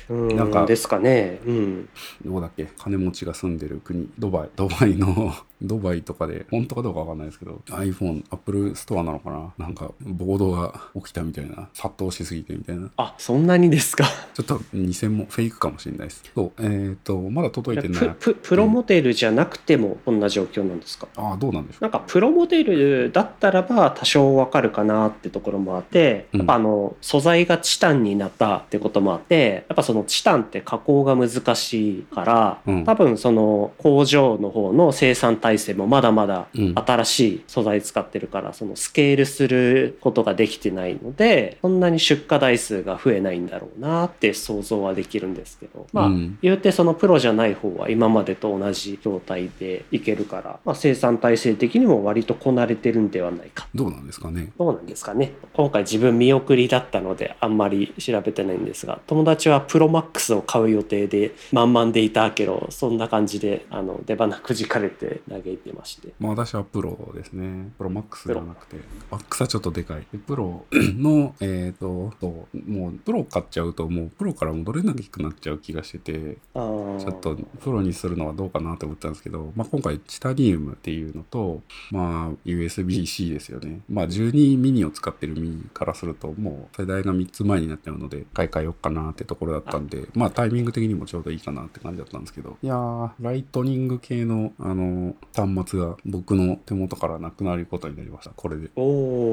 うんなんかですかね。うん。どこだっけ？金持ちが住んでる国、ドバイ。ドバイの、ドバイとかで、本当かどうかわかんないですけど、iPhone、Apple ストアなのかな？なんか、暴動が起きたみたいな、殺到しすぎてみたいな。あそんなにですか？ちょっと偽もフェイクかもしれないです。そう、えっ、と、まだ届いてない。プププロモデルじゃなくてもこんな状況なんですか、ああ、どうなんでしょなんかプロモデルだったらば多少わかるかなってところもあって、うんやっぱあの素材がチタンになったってこともあってやっぱそのチタンって加工が難しいから、うん多分その工場の方の生産体制もまだまだうん。新しい素材使ってるからそのスケールすることができてないのでそんなに出荷台数が増えないんだろうなって想像はできるんですけど。まあ、うん。言うてそのプロじゃない方は今までと同じ状態でいけるから、まあ、生産体制的にも割とこなれてるんではないか。どうなんですかね。どうなんですかね。今回自分見送りだったのであんまり調べてないんですが友達はプロマックスを買う予定で満々でいたけどそんな感じであの出花くじかれて嘆いてまして。まあ私はプロですね。プロマックスではなくて、マックスはちょっとでかい。でプロ *clears throat* の、えっ、と、そうもうプロ買っちゃうと、もうプロから戻れなくなっちゃう気がしてて、ちょっとプロにするのはどうかなと思ったんですけど、まあ今回チタニウムっていうのと、まあ USB-C ですよね。まあ12ミニを使ってるミニからすると、もう世代が3つ前になっちゃうので、買い替えようかなってところだったんで、まあタイミング的にもちょうどいいかなって感じだったんですけど、いやー、ライトニング系の、あの、端末が僕の手元からなくなることになりました。これで。お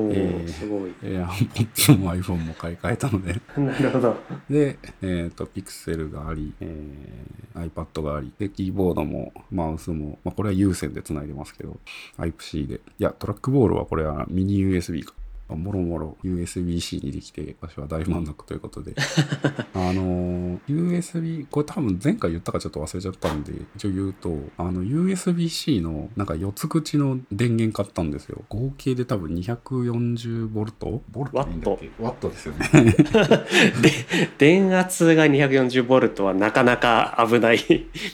お、えーすごいエアポッツも iPhone も買い替えたので、*laughs* なるほどで、えっ、と、ピクセルがあり、えー iPad があり、で、キーボードもマウスも、まあ、これは有線で繋いでますけど、Type-C で。いや、トラックボールはこれはミニ USB か。もろもろ USB-C にできて、私は大満足ということで。*laughs* あのー USB、これ多分前回言ったかちょっと忘れちゃったんで、一応言うと、あの、USB-C のなんか4つ口の電源買ったんですよ。合計で多分 240V? ボルト？でいいんだっけ？ワットですよね。*laughs* で電圧が 240V はなかなか危ない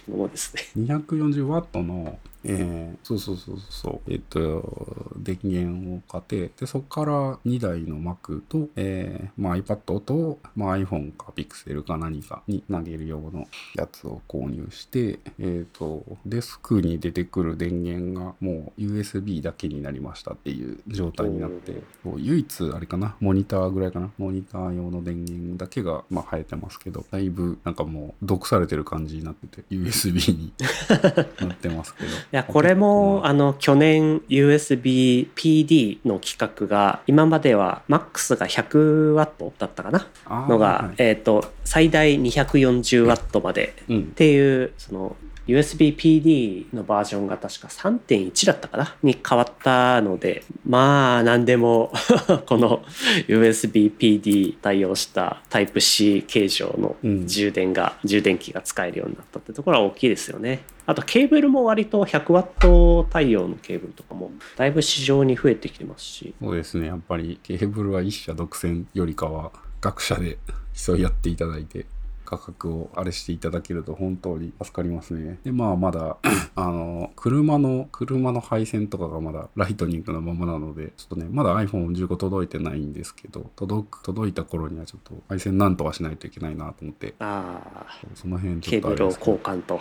ものですね。240ワットの、えーそうそうそうそう。えっと、電源を買って、で、そこから2台の Mac と、えーまあ、iPad と、まあ、iPhone か Pixel か何かに投げる用のやつを購入して、えっと、デスクに出てくる電源がもう USB だけになりましたっていう状態になって、唯一あれかな、モニターぐらいかな、モニター用の電源だけが、まあ、生えてますけど、だいぶなんかもう毒されてる感じになってて、USB に *laughs* *laughs* なってますけど。いやこれもあの去年 USB-PD の規格が今までは MAX が 100W だったかな？のが、はいえっ、と最大 240W まで。うん。っ。ていうその USB-PD のバージョンが確か3.1だったかな？に変わったので。まあ何でも *laughs* この USB-PD 対応した Type-C 形状のうん。充電が、充電器が使えるようになったってところは大きいですよね。あとケーブルも割と 100W 対応のケーブルとかもだいぶ市場に増えてきてますしそうですね。やっぱりケーブルは一社独占よりかは各社で競い合っていただいて価格をあれしていただけると本当に助かりますね。で、まあまだ、*clears throat* あの、車の、車の配線とかがまだ *laughs* ライトニングのままなので、ちょっとね、まだ iPhone15 届いてないんですけど、届く、届いた頃にはちょっと配線なんとかしないといけないなと思って、ああその辺ちょっとあれですけど交換と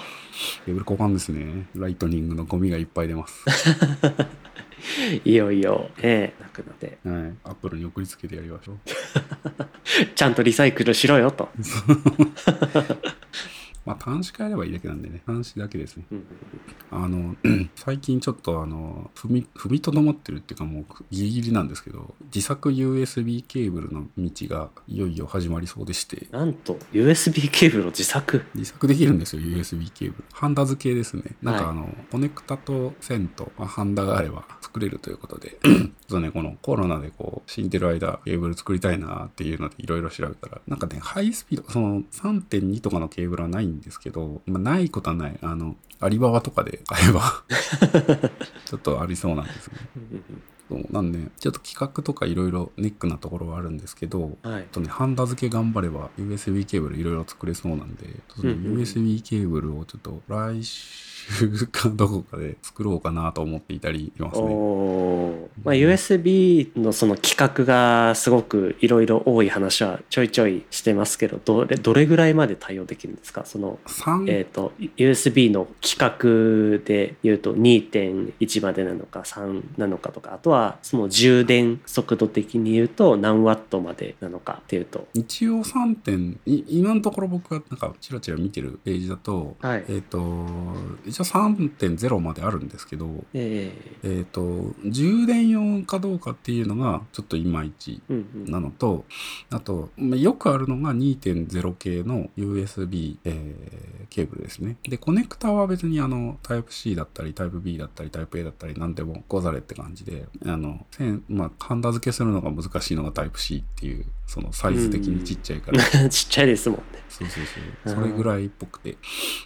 ケーブル交換ですね。 Lightning のゴミがいっぱい出ます。*laughs* *laughs* いよいよねなくなってはい。 Apple に送りつけてやりましょう。*laughs* ちゃんとリサイクルしろよと。*laughs* まあ、端子変えればいいだけなんでね。端子だけですね。うんあの、*clears throat* 最近ちょっとあの、踏み、踏みとどまってるっていうかもうギリギリなんですけど、自作 USB ケーブルの道がいよいよ始まりそうでして、なんと USB ケーブルを自作自作できるんですよ、USB ケーブル。ハンダ付けですね。なんかはいあの、コネクタと線と、まあ、ハンダがあれば作れるということで、ちょっとね、このコロナでこう、死んでる間、ケーブル作りたいなっていうのでいろいろ調べたら、なんかね、ハイスピード、その3.2とかのケーブルはないんですけど、まあ、ないことはない。あの、アリババとかで買えば、*laughs* ちょっとありそうなんですね。そうなんで、ちょっと企画とかいろいろネックなところはあるんですけど、はい。あとね、ハンダ付け頑張れば USB ケーブルいろいろ作れそうなんで、USB ケーブルをちょっと来週かどこかで作ろうかなと思っていたりしますね。まあ、USB のその規格がすごくいろいろ多い話はちょいちょいしてますけどどれどれぐらいまで対応できるんですか？その、3、えー、と USB の規格で言うと2.1までなのか3なのかとかあとはその充電速度的に言うと何ワットまでなのかっていうと。一応3点、い今のところ僕がなんかチラチラ見てるページだと、はい。えっ、と、一応3.0まであるんですけど、ええ。っ、と、充電用かどうかっていうのがちょっといまいちーうんうんなのと、あと、まあよくあるのが2.0系の USB、えーケーブルですね。で、コネクタは別にあの、Type-C だったり、Type-B だったり、Type-A だったり、何でもござれって感じで、あの、線まあ、ハンダ付けするのが難しいのが Type-C っていう、そのサイズ的にちっちゃいから、*laughs* ちっちゃいですもんね。そうそうそう。それぐらいっぽくて。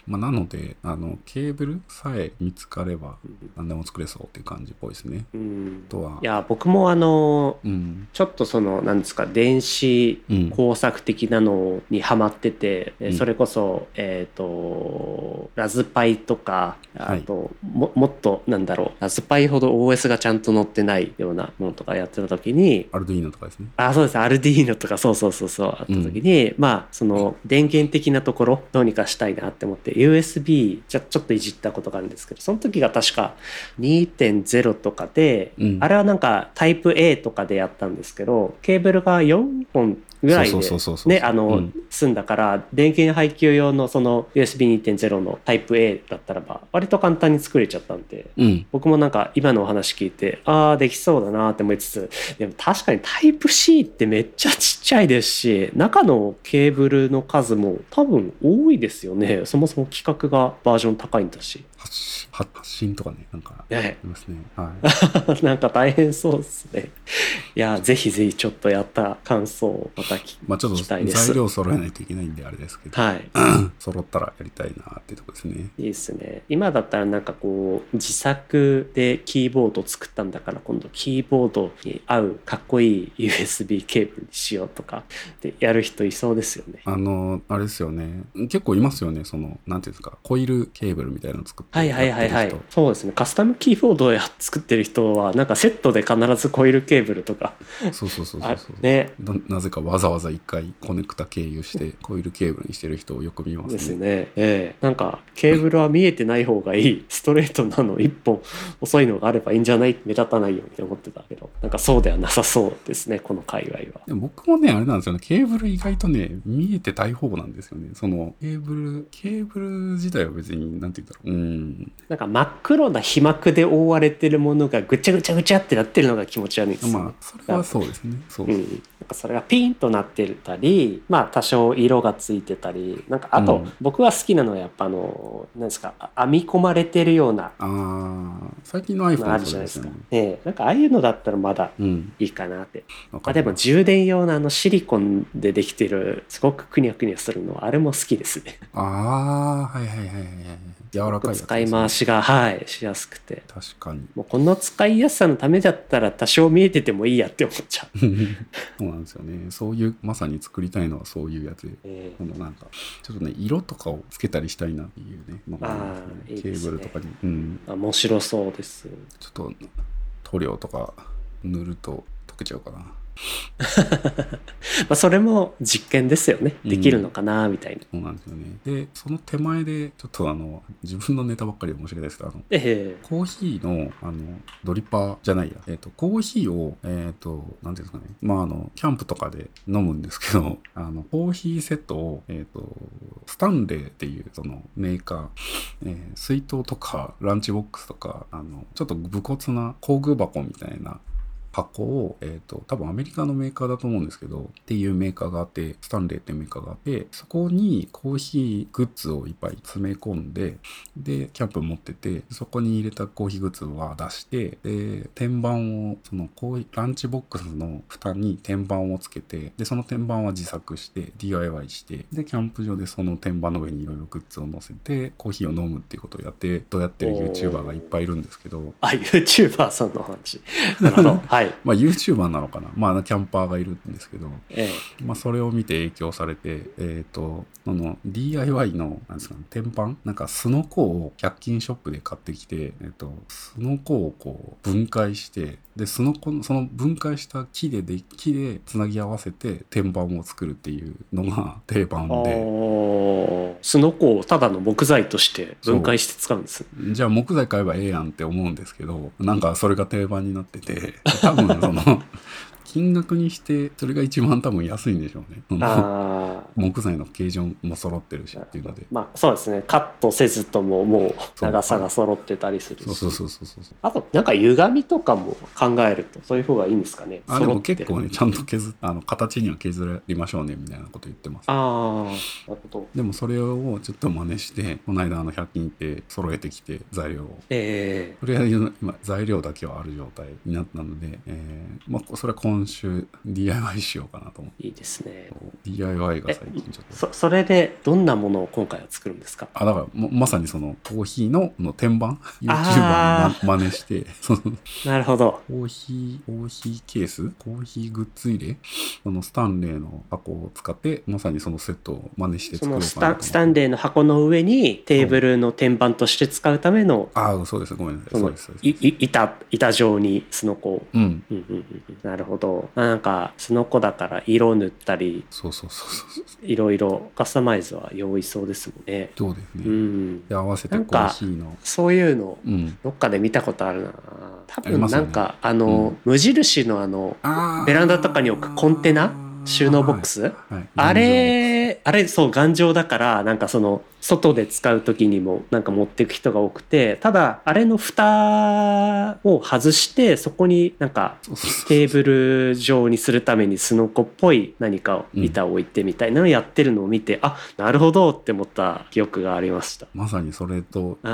まあ、なので、あの、ケーブルさえ見つかれば、何でも作れそうっていう感じっぽいですね。うんあとは、いや僕もあのうん。ちょっとそのなんですか電子うん。工作的なのにハマってて、えうんそれこそえっ、とラズパイとかあと、ももっとなんだろうラズパイほど OS がちゃんと載ってないようなものとかやってた時にアルドゥイーノとかですね。あそうですアルディーノとかそうそうそうそうあった時に、まあその電源的なところどうにかしたいなって思って USB じゃちょっといじったことがあるんですけどその時が確か2.0とかで、うんあれはなんかタイプ A とかでやったんですけどケーブルが4本ぐらいでそうん。済んだから電源配給用のその USB2.0 のタイプ A だったらば割と簡単に作れちゃったんでうん。僕もなんか今のお話聞いてああできそうだなって思いつつでも確かにタイプ C ってめっちゃちっちゃいですし中のケーブルの数も多分多いですよね。そもそも規格がバージョン高いんだし発信発信とかね、なんか、あねりますね。はい。*laughs* なんか大変そうですねいやぜひぜひちょっとやった感想をまたたきまあちょっと材料揃えないといけないんであれですけど、はい *clears throat* 揃ったらやりたいなっていうとこですね。いいですね今だったらなんかこう自作でキーボード作ったんだから今度キーボードに合うかっこいい USB ケーブルにしようとかでやる人いそうですよねあの、あれですよね。結構いますよね。その、なんていうんですか、コイルケーブルみたいなの作ってはいはいはいはいそうですねカスタムキーボードをや作ってる人はなんかセットで必ずコイルケーブルとか人そうそうそうそうあそう。ねななぜかわざわざ一回コネクタ経由してコイルケーブルにしてる人をよく見ますね。ですねええなんかケーブルは見えてない方がいいストレートなの一本遅いのがあればいいんじゃない目立たないよって思ってたけどなんかそうではなさそうですねこの界隈は僕もね、あれなんですよね。ケーブル意外とね、見えてたい方なんですよね。その、ケーブル、ケーブル自体は別に、なんて言うんだろう。うん。なんか真っ黒な皮膜で覆われてるものがぐちゃぐちゃぐちゃってなってるのが気持ち悪いんですよ、ねまあ、それはそうですね。そう。うん、なんかそれがピーンとなってたりまあ多少色がついてたりなんかあと、うん僕は好きなのはやっぱあのなんですかあ編み込まれてるようなああ、最近ののあ iPhone るじゃないですかね。ええなんかああいうのだったらまだうん。いいかなってわまあ、でも充電用のあのシリコンでできてるすごくくにゃくにゃするのはあれも好きですね。ああ、はいはいはいはいはい。柔らかいね使い回しがはいしやすくて確かに。もうこの使いやすさのためだったら多少見えててもいいやって思っちゃう。*laughs* そうなんですよね。そういう、まさに作りたいのはそういうやつで。えこのなんか、ちょっとね、色とかをつけたりしたいなっていうね。まあーいいケですねーブルとかに。うん。え面白そうです。ちょっと、塗料とか塗ると溶けちゃうかな。*laughs* まあそれも実験ですよね。できるのかなみたいな。そうなんですよね。で、その手前で、ちょっとあの、自分のネタばっかりで申し訳ないですけど、あの、ええコーヒーの、あの、ドリッパーじゃないや。えっ、と、コーヒーを、えっ、と、なんていうんですかね。まあ、あの、キャンプとかで飲むんですけど、*laughs* あの、コーヒーセットを、えっ、と、 Stanley っていう、その、メーカー、えー水筒とか、ランチボックスとか、あの、ちょっと武骨な工具箱みたいな、箱を、えっ、と、多分アメリカのメーカーだと思うんですけど、っていうメーカーがあって、 Stanley っていうメーカーがあって、そこにコーヒーグッズをいっぱい詰め込んで、で、キャンプ持ってて、そこに入れたコーヒーグッズは出して、で、天板を、そのコーヒー、ランチボックスの蓋に天板をつけて、で、その天板は自作して、DIY して、で、キャンプ場でその天板の上にいろいろグッズを乗せて、コーヒーを飲むっていうことをやって、どうやってる YouTuber がいっぱいいるんですけど、あ、YouTuber さんの話。なるほど。はい。まあ YouTuber なのかな。まあキャンパーがいるんですけど、えまあそれを見て影響されて、えっ、と、あの DIY の、なんですかね、天板？なんかスノコを100均ショップで買ってきて、えっ、と、スノコをこう分解して、で、スノコの、その分解した木でで、木でつなぎ合わせて天板を作るっていうのが *laughs* 定番えで、ー。スノコをただの木材として分解して使うんです。じゃあ木材買えばええやんって思うんですけど、なんかそれが定番になってて、多分その、金額にしてそれが一番多分安いんでしょうね。*laughs* 木材の形状も揃ってるしっていうので。まあそうですね。カットせずとももう長さが揃ってたりするし。そうそうそうそうそう。あと、なんか歪みとかも考えると、そういう方がいいんですかね。あ、でも結構ね、ちゃんと削っ *laughs* あの、形には削りましょうねみたいなこと言ってます。ああ、なるほど。でもそれをちょっと真似して、この間あの100均行って揃えてきて材料を。えとりあえず今材料だけはある状態になったので、えーまあそれは今週 DIY しようかなと思って。えいいですね。DIY が最近ちょっと。そ、それでどんなものを今回は作るんですか？あ、だからままさにそのコーヒーのの天板 *laughs* ?YouTuber ま真似して、そ *laughs* のなるほど。コーヒー、コーヒーケース？コーヒーグッズ入れ？そのスタンレーの箱を使って、まさにそのセットを真似してそのス作ろうかなと思って。タスタンレーの箱の上にテーブルの天板として使うための、ああ、そうです。ごめんなさい。そのそうです。板、板状にスノコを。うん。うんうんうんうんなるほど。なんか、スノコだから色塗ったり、そうそうそうそうそう。いろいろカスタマイズは用意そうですもんね。そうですね。うん。で、合わせてコなんかーヒーの。そういうの、うん。どっかで見たことあるな。多分なんか、あの、無印のあの、あベランダとかに置くコンテナ収納ボックス、はい。あれ、あれ、そう、頑丈だから、なんかその、外で使う時にもなんか持っていく人が多くてただあれの蓋を外してそこになんかテーブル上にするためにスノコっぽい何かを板を置いてみたいなのをやってるのを見て、あなるほどって思った記憶がありました。まさにそれとそ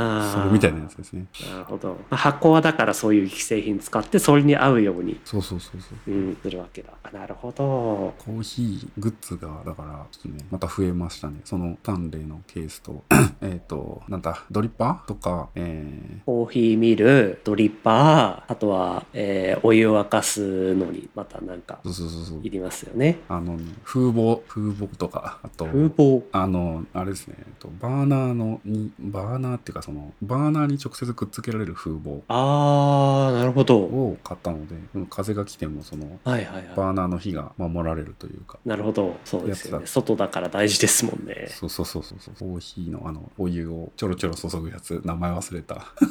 れみたいなやつですねなるほど。まあ箱はだからそういう既製品使ってそれに合うように、そうそうそうそううん、するわけだ。あなるほど。コーヒーグッズがだからちょっとねまた増えましたねそのタンレイのケースと *coughs* えっとなんだドリッパーとかえーコーヒーミル、ドリッパー、あとは、えーお湯を沸かすのにまたなんかそうそうそうそういりますよね。あのね風防風防とかあと風防。あの、あれですね、えっとバーナーのに、バーナーっていうか、その、バーナーに直接くっつけられる風防あー、なるほど。を買ったので、うん風が来ても、その、はいはいはい。バーナーの火が守られるというか、なるほど。そうですよね。外だから大事ですもんね。そうそうそうそうそう、コーヒーのあの、お湯をちょろちょろ注ぐやつ、名前忘れた。*laughs*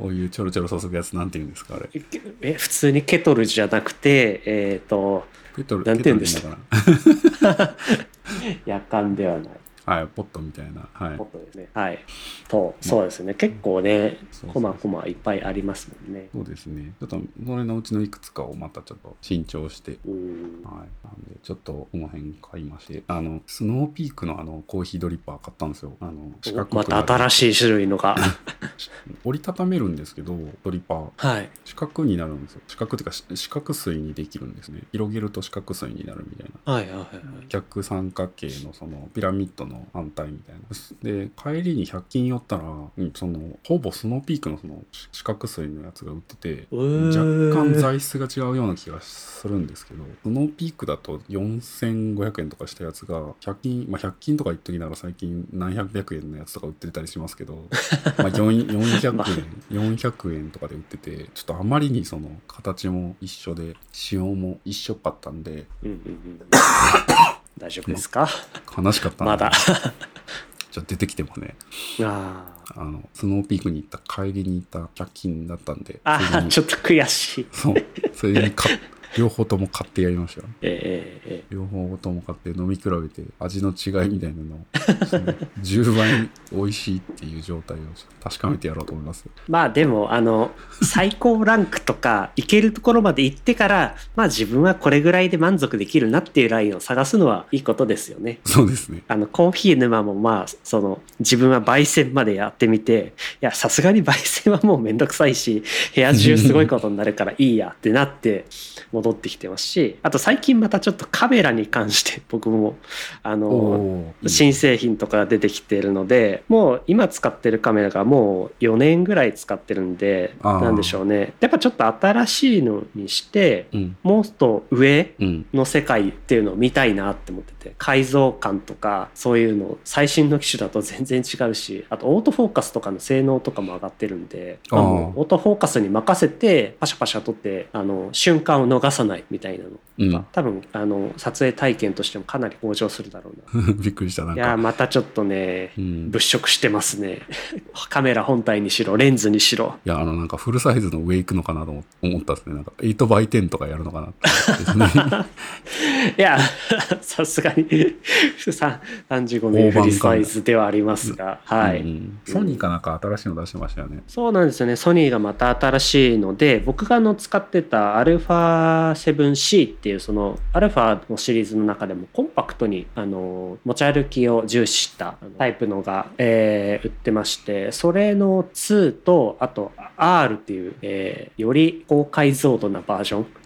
お湯ちょろちょろ注ぐやつ、なんて言うんですか、あれ。え、普通にケトルじゃなくて、えっ、と、ペトル、なんて言うんでした？ペトルでいいのか *laughs* 夜間ではない。なはい、ポットみたいな。はいこ。とですね。はい。と、そうですね。結構ねそうそう、コマコマいっぱいありますもんね。そうですね。ちょっと、それのうちのいくつかをまたちょっと新調して、うん。はい。なんで、ちょっとこの辺買いまして、あの、スノーピークのあの、コーヒードリッパー買ったんですよ。あの、四角くまた新しい種類のが。*laughs* 折りたためるんですけど、ドリッパー。はい。四角になるんですよ。四角っていうか、し四角錐にできるんですね。広げると四角錐になるみたいな。はいはいはい。逆三角形のそのピラミッドの反対みたいな。で、帰りに100均寄ったら、うんその、ほぼスノーピークのその四角錐のやつが売ってて、若干材質が違うような気がするんですけど、スノーピークだと4500円とかしたやつが、100均、まあ100均とか言っときながら最近何百円のやつとか売ってたりしますけど、*laughs* まあ4 400まあ円、400円とかで売ってて、ちょっとあまりにその形も一緒で、仕様も一緒かったんで、うんうんうん。*laughs* 大丈夫ですか？悲しかったんでまだ。*laughs* じゃ出てきてもね、ああの、スノーピークに行った帰りに行った100均だったんで、あ。あちょっと悔しい。そう、それに買っ両方とも買ってやりましたよ。えええええ両方とも買って飲み比べて味の違いみたいなのをその10倍美味しいっていう状態を確かめてやろうと思います。えまあでも、あの、最高ランクとか、いけるところまで行ってから、まあ自分はこれぐらいで満足できるなっていうラインを探すのはいいことですよね。そうですね。あの、コーヒー沼もまあ、その、自分は焙煎までやってみて、いや、さすがに焙煎はもうめんどくさいし、部屋中すごいことになるからいいやってなって戻ってきてますし、あと最近またちょっとカメラに関して *laughs* 僕も、あの、新製品とかが出てきてるので、もう今使ってるカメラがもう4年ぐらい使ってるんで、なんでしょうね。やっぱちょっと新しいのにして、うん。もっと上うん。の世界っていうのを見たいなって思ってて改造感とかそういうの最新の機種だと全然違うしあとオートフォーカスとかの性能とかも上がってるんでまあオートフォーカスに任せてパシャパシャ撮ってあの瞬間を逃さないみたいなのうん。多分あの撮影体験としてもかなり向上するだろうな *laughs* びっくりした。なんいや。またちょっとねうん。物色してますね *laughs* カメラ本体にしろレンズにしろいや、あの、なんかフルサイズの上行くのかなと思思ったですね。なんか 8x10 とかやるのかなってね。*laughs* いや、さすがにさ35ミリフリーサイズではありますが、はい。うんソニーかなんか新しいの出してましたよね。そうなんですよね。ソニーがまた新しいので、僕があの使ってた α7C っていうそのアルファのシリーズの中でもコンパクトにあの持ち歩きを重視したタイプのが、え売ってまして、それの2と、あと R っていう、えより高解像度なバージョン。っ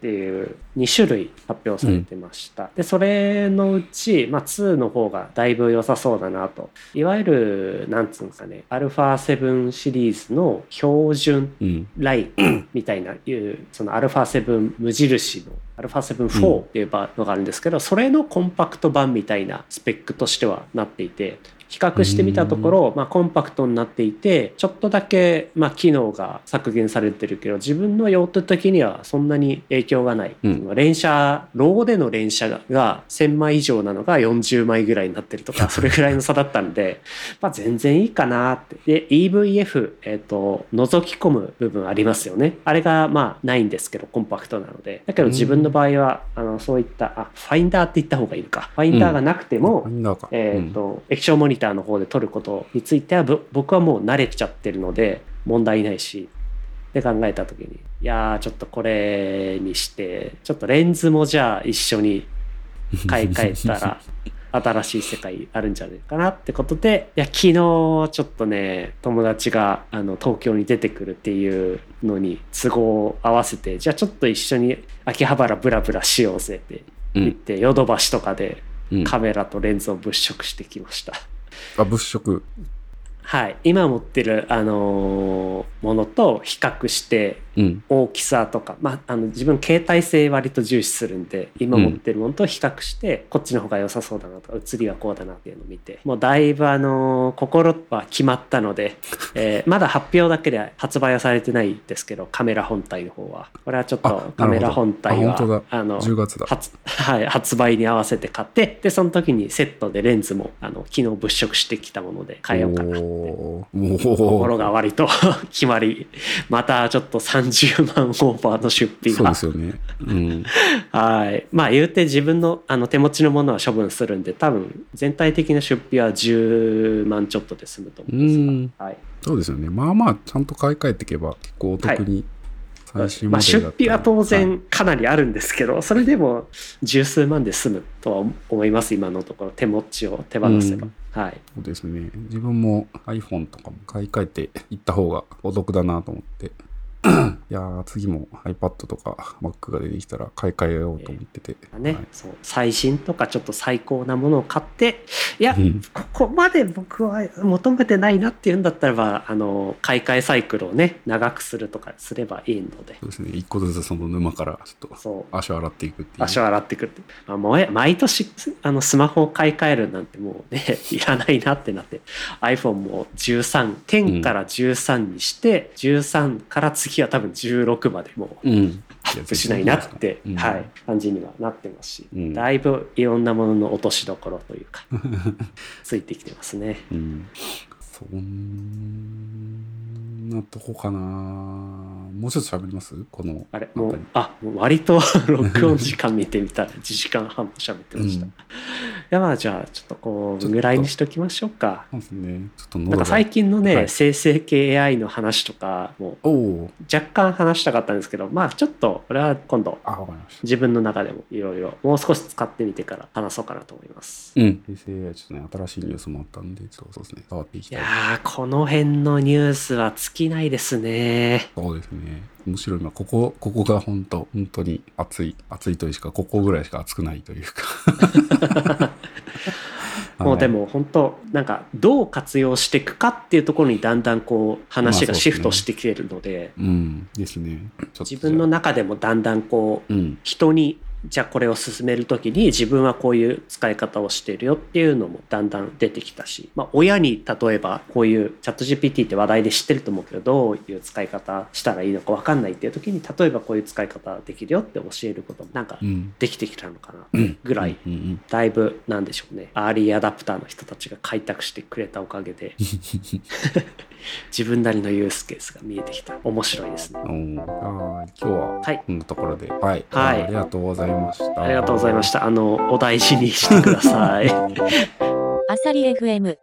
ていう2種類発表されてました、でそれのうち、まあ、2の方がだいぶ良さそうだなといわゆるなんつうんですかね α7 シリーズの標準うん。ラインみたいないうその α7 無印の α7-4 っていうのがあるんですけど、それのコンパクト版みたいなスペックとしてはなっていて 比較してみたところ、まあ、コンパクトになっていてちょっとだけ、まあ、機能が削減されてるけど自分の用途的にはそんなに影響がない、うん。うん。連写ローでの連写が1000枚以上なのが40枚ぐらいになってるとか *laughs* それぐらいの差だったんで、まあ、全然いいかなって。で EVF、えっと覗き込む部分ありますよね。あれがまあないんですけどコンパクトなので。だけど自分の場合は、あのそういったあファインダーって言った方がいいのか。ファインダーがなくても。えーと液晶モニターの方で撮ることについてはぼ僕はもう慣れちゃってるので問題ないしで考えた時にいやーちょっとこれにしてちょっとレンズもじゃあ一緒に買い替えたら *laughs* 新しい世界あるんじゃないかなってことでいや昨日ちょっとね友達があの東京に出てくるっていうのに都合を合わせてじゃあちょっと一緒に秋葉原ブラブラしようぜってうん。言ってヨドバシとかでうんカメラとレンズを物色してきました。あ、物色。はい、今持ってる、あのーものと比較して。大きさとか、まあ、あの自分携帯性割と重視するんで今持ってるものと比較して、こっちの方が良さそうだなとか写りはこうだなっていうのを見てもうだいぶ、あのー心は決まったので、*laughs* えーまだ発表だけで発売はされてないですけどカメラ本体の方は。これはちょっあとカメラ本体はあの10月だ。発, *laughs* はい、発売に合わせて買ってでその時にセットでレンズもあの昨日物色してきたもので変えようかなって。おー。ところおーが割と *laughs* 決まり。またちょっと30万オーバーの出費そうがですよね。うん。はいまあ言うて自分のあの手持ちのものは処分するんで多分全体的な出費は10万ちょっとで済むと思ううんですん。が、はいそうですよね。まあまあ、ちゃんと買い替えていけば、結構お得に最新モまあ、出費は当はい然かなりあるんですけど、それでも十数万で済むとは思います今のところ手持ちを手放せば、はいそうですね。自分も iPhone とかも買い替えていった方がお得だなと思って。*clears throat* いやー、次も iPad とか Mac が出てきたら買い替えようと思ってて。ね、はい。そう。最新とかちょっと最高なものを買っていや、うん。ここまで僕は求めてないなっていうんだったらばあの買い替えサイクルをね長くするとかすればいいので。そうですね。一個ずつその沼からちょっと足を洗っていくっていう。足を洗ってくって、まあ、もうえ毎年あのスマホを買い替えるなんてもうね *laughs* いらないなってなって。iPhone も1310から13にして、13から次は多分16までもううん。アップしないなって、うんはい、感じにはなってますし、うんだいぶいろんなものの落としどころというか *laughs* ついてきてますね。うん。そんなとこかなもうちょっと喋ります？この。あれもうあもう割と *laughs* 録音時間見てみたら1時間半も喋ってました。うんいやまあじゃあちょっとこうぐらいにしときましょうか。そうですね。ちょっとなん。か最近のね、はい生成系 AI の話とかも。若干話したかったんですけどまあちょっとこれは今度。自分の中でもいろいろもう少し使ってみてから話そうかなと思います。うん。生成 AI ちょっとね、新しいニュースもあったんで、ちょっとそうですね、触っていきたい。いやーこの辺のニュースは尽きないですね。そうですね。むしろ今、ここ、ここが本当本当に暑い。暑いというしか、ここぐらいしか暑くないというか。*laughs* もうでも、も本当なんかどう活用していくかっていうところにだんだんこう話がシフトしてきてるので,、うん。ですね。自分の中でもだんだんこううん。人にじゃあこれを進める時に自分はこういう使い方をしてるよっていうのもだんだん出てきたし、まあ、親に例えばこういうチャット GPT って話題で知ってると思うけどどういう使い方したらいいのか分かんないっていう時に例えばこういう使い方できるよって教えることもなんかうん。できてきたのかなぐらい。だいぶなんでしょうねアーリーアダプターの人たちが開拓してくれたおかげで *laughs* 自分なりのユースケースが見えてきた面白いですね。うん。はい。今日は、はいこんなところで。はい。はいありがとうございました。ありがとうございました。あの、お大事にしてください。あさり FM